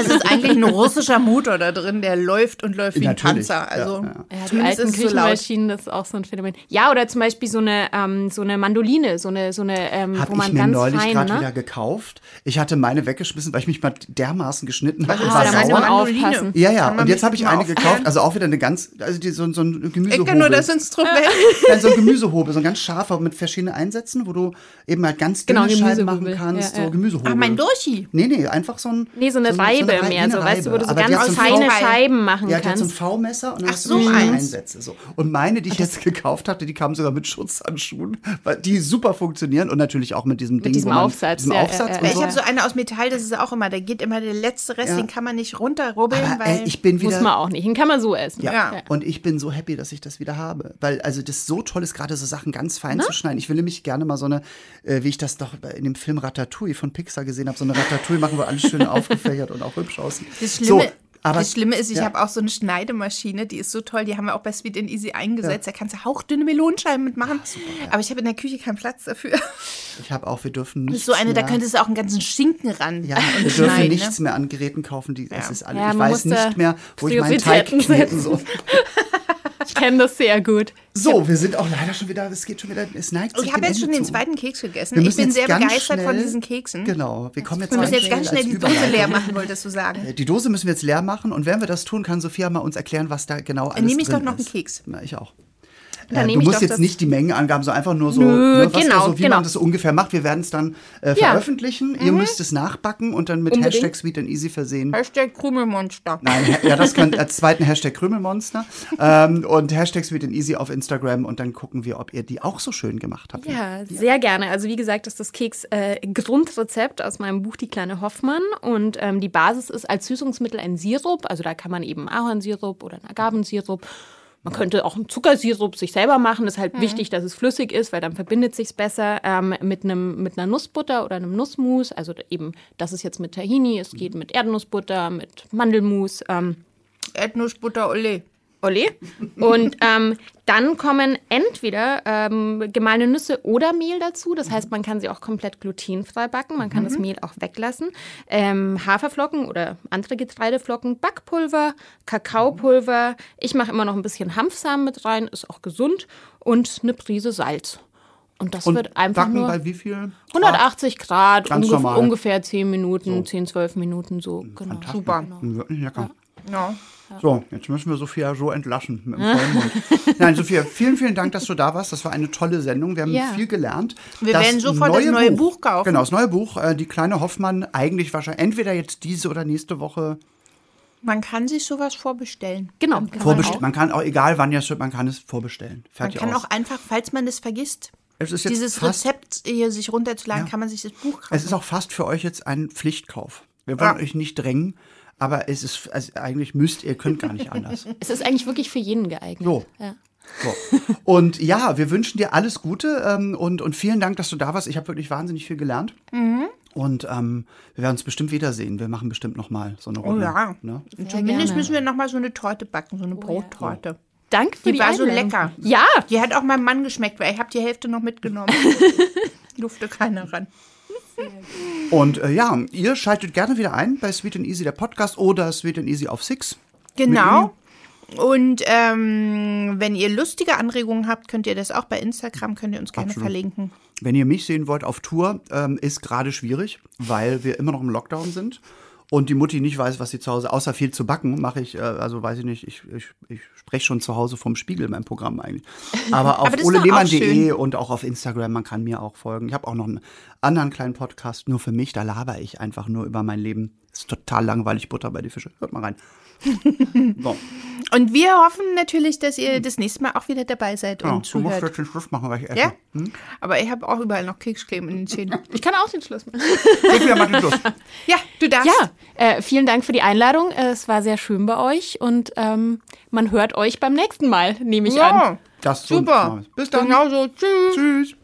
es ist eigentlich ein russischer Motor da drin, der läuft und läuft wie ein Panzer. Also ja, ja. Ja, die alten ist es so laut. Küchenmaschinen, das ist auch so ein Phänomen. Ja, oder zum Beispiel so eine, ähm, so eine Mandoline, so eine, so eine ähm, Habe wo man ich mir ganz neulich gerade ne? wieder gekauft. Ich hatte meine weggeschmissen, weil ich mich mal dermaßen geschnitten habe. Ist war da sauer. Mandoline? aufpassen. Ja, ja. Kann Und jetzt habe ich eine gekauft, also auch wieder eine ganz, also die, so, so ein Ich Gemüsehobel. kenne nur das Instrument. So ein Gemüsehobel, so ein ganz scharfer mit verschiedenen Einsätzen, wo du eben halt ganz dünne Genau, Scheiben machen kannst, Ja, ja. so Gemüsehobel. Ach, mein Durchi. Nee, nee, einfach so ein. Nee, so eine so Reibe Rei- mehr, wie so, eine weißt du, wo du so Aber ganz so feine Scheiben machen Ja, die hat so ein kannst. V-Messer und dann Ach, hast du so. Einsätze. So. Und meine, die ich jetzt gekauft hatte, die kamen sogar mit Schutzhandschuhen, weil die super funktionieren und natürlich auch mit diesem Ding, diesem man, Aufsatz, diesem ja, Aufsatz ja, ja. und Ich so. habe so eine aus Metall, das ist auch immer, da geht immer der letzte Rest, Ja. den kann man nicht runterrubbeln, Aber weil ich bin Muss wieder. man auch nicht. Den kann man so essen. Ja. Ja. und ich bin so happy, dass ich das wieder habe. Weil, also, das so toll ist, gerade so Sachen ganz fein zu schneiden. Ich will nämlich gerne mal so eine, äh, wie ich das doch in dem Film Ratatouille von Pixar gesehen habe, so eine Ratatouille machen, wo alles schön aufgefächert und auch hübsch aussieht. Das Schlimme, so, aber, das Schlimme ist, ich ja. habe auch so eine Schneidemaschine, die ist so toll, die haben wir auch bei Sweet and Easy eingesetzt. Da kannst du hauchdünne Melonenscheiben mitmachen. Aber ich habe in der Küche keinen Platz dafür. Ich habe auch, wir dürfen nicht. so eine, da mehr, könntest du auch einen ganzen Schinken ran. Ja, wir dürfen schneiden, nichts ne? mehr an Geräten kaufen, die, es ist alle, Ja, ich weiß da nicht mehr, wo ich meinen Teig kneten soll. Ich kenne das sehr gut. So, wir sind auch leider schon wieder, es geht schon wieder, es neigt sich Ich habe jetzt schon Ende den zu. zweiten Keks gegessen. Ich bin sehr begeistert von diesen Keksen. Genau, wir kommen jetzt, Wir müssen jetzt ganz schnell die Dose leer machen, wolltest du sagen. Die Dose müssen wir jetzt leer machen und während wir das tun, kann Sophia mal uns erklären, was da genau alles nehme ich doch noch ist. einen Keks. Na, ich auch. Dann Äh, du musst jetzt nicht die Mengenangaben, so einfach nur so, Nö, ne, was genau, so, wie genau. man das so ungefähr macht. Wir werden es dann äh, Ja. veröffentlichen. Ihr müsst es nachbacken und dann mit Unbedingt. Hashtag Sweet and Easy versehen. Hashtag Krümelmonster. Nein, ja, das kann als zweiten Hashtag Krümelmonster ähm, und Hashtag Sweet and Easy auf Instagram und dann gucken wir, ob ihr die auch so schön gemacht habt. Ja, sehr gerne. Also wie gesagt, das ist das Keks äh, Grundrezept aus meinem Buch Die kleine Hoffmann und ähm, die Basis ist als Süßungsmittel ein Sirup. Also da kann man eben Ahornsirup oder einen Agavensirup. Man könnte auch einen Zuckersirup sich selber machen. ist halt wichtig, dass es flüssig ist, weil dann verbindet sich's besser ähm, mit einem mit einer Nussbutter oder einem Nussmus. Also eben, das ist jetzt mit Tahini. Es geht mit Erdnussbutter, mit Mandelmus. Ähm, Erdnussbutter, ole. Olé. Und ähm, dann kommen entweder ähm, gemahlene Nüsse oder Mehl dazu. Das heißt, man kann sie auch komplett glutenfrei backen. Man kann das Mehl auch weglassen. Ähm, Haferflocken oder andere Getreideflocken, Backpulver, Kakaopulver. Ich mache immer noch ein bisschen Hanfsamen mit rein, ist auch gesund. Und eine Prise Salz. Und das Und wird einfach backen nur bei wie viel? 180 Grad, Ganz ungef- normal. ungefähr 10 Minuten, 10, 12 Minuten so. Genau. Super. Wirklich lecker. Ja. So, jetzt müssen wir Sophia so entlassen mit dem vollen Mund. Nein, Sophia, vielen, vielen Dank, dass du da warst. Das war eine tolle Sendung. Wir haben Ja. viel gelernt. Wir werden sofort das neue Buch kaufen. Genau, das neue Buch. Äh, die kleine Hoffmann, eigentlich wahrscheinlich entweder jetzt diese oder nächste Woche Man kann sich sowas vorbestellen. Genau. kann man vorbestellen. auch. Man kann auch, egal wann ihr es hört, man kann es vorbestellen. Man Fertig kann aus. auch einfach, falls man es vergisst, es ist jetzt dieses Rezept hier sich runterzuladen, Ja. kann man sich das Buch kaufen. Es ist auch fast für euch jetzt ein Pflichtkauf. Wir wollen Ja. euch nicht drängen, aber es ist, also eigentlich müsst ihr, könnt gar nicht anders. Es ist eigentlich wirklich für jeden geeignet. So. Ja. So. Und ja, wir wünschen dir alles Gute ähm, und, und vielen Dank, dass du da warst. Ich habe wirklich wahnsinnig viel gelernt. Mhm. Und ähm, wir werden uns bestimmt wiedersehen. Wir machen bestimmt noch mal so eine Oh Runde. ja. Ne? Zumindest gerne. müssen wir noch mal so eine Torte backen, so eine Brottorte. Danke für Die die, war so Einladung. lecker. Ja, Die hat auch meinem Mann geschmeckt, weil ich habe die Hälfte noch mitgenommen. Durfte keiner ran. Und äh, ja, ihr schaltet gerne wieder ein bei Sweet and Easy, der Podcast, oder Sweet and Easy auf Six. Genau. Und ähm, wenn ihr lustige Anregungen habt, könnt ihr das auch bei Instagram, könnt ihr uns gerne Absolut. verlinken. Wenn ihr mich sehen wollt auf Tour, ähm, ist gerade schwierig, weil wir immer noch im Lockdown sind. Und die Mutti nicht weiß, was sie zu Hause, außer viel zu backen, mache ich, äh, also weiß ich nicht, ich, ich, ich spreche schon zu Hause vom Spiegel in meinem Programm eigentlich. Aber auf schön. und auch auf Instagram, man kann mir auch folgen. Ich habe auch noch einen anderen kleinen Podcast, nur für mich, da laber ich einfach nur über mein Leben. Ist total langweilig, Butter bei die Fische. Hört mal rein. so, Und wir hoffen natürlich, dass ihr das nächste Mal auch wieder dabei seid ja, und du musst zuhört. jetzt den Schluss machen, weil ich esse. Ja? Aber ich habe auch überall noch Kekscreme in den Zähnen. Ich kann auch den Schluss machen. Wieder mal den Schluss. Ja, du darfst. Ja, äh, vielen Dank für die Einladung. Es war sehr schön bei euch und ähm, man hört euch beim nächsten Mal, nehme ich an. ja. Das so- super. Bis dann. Genau so. Tschüss. Tschüss.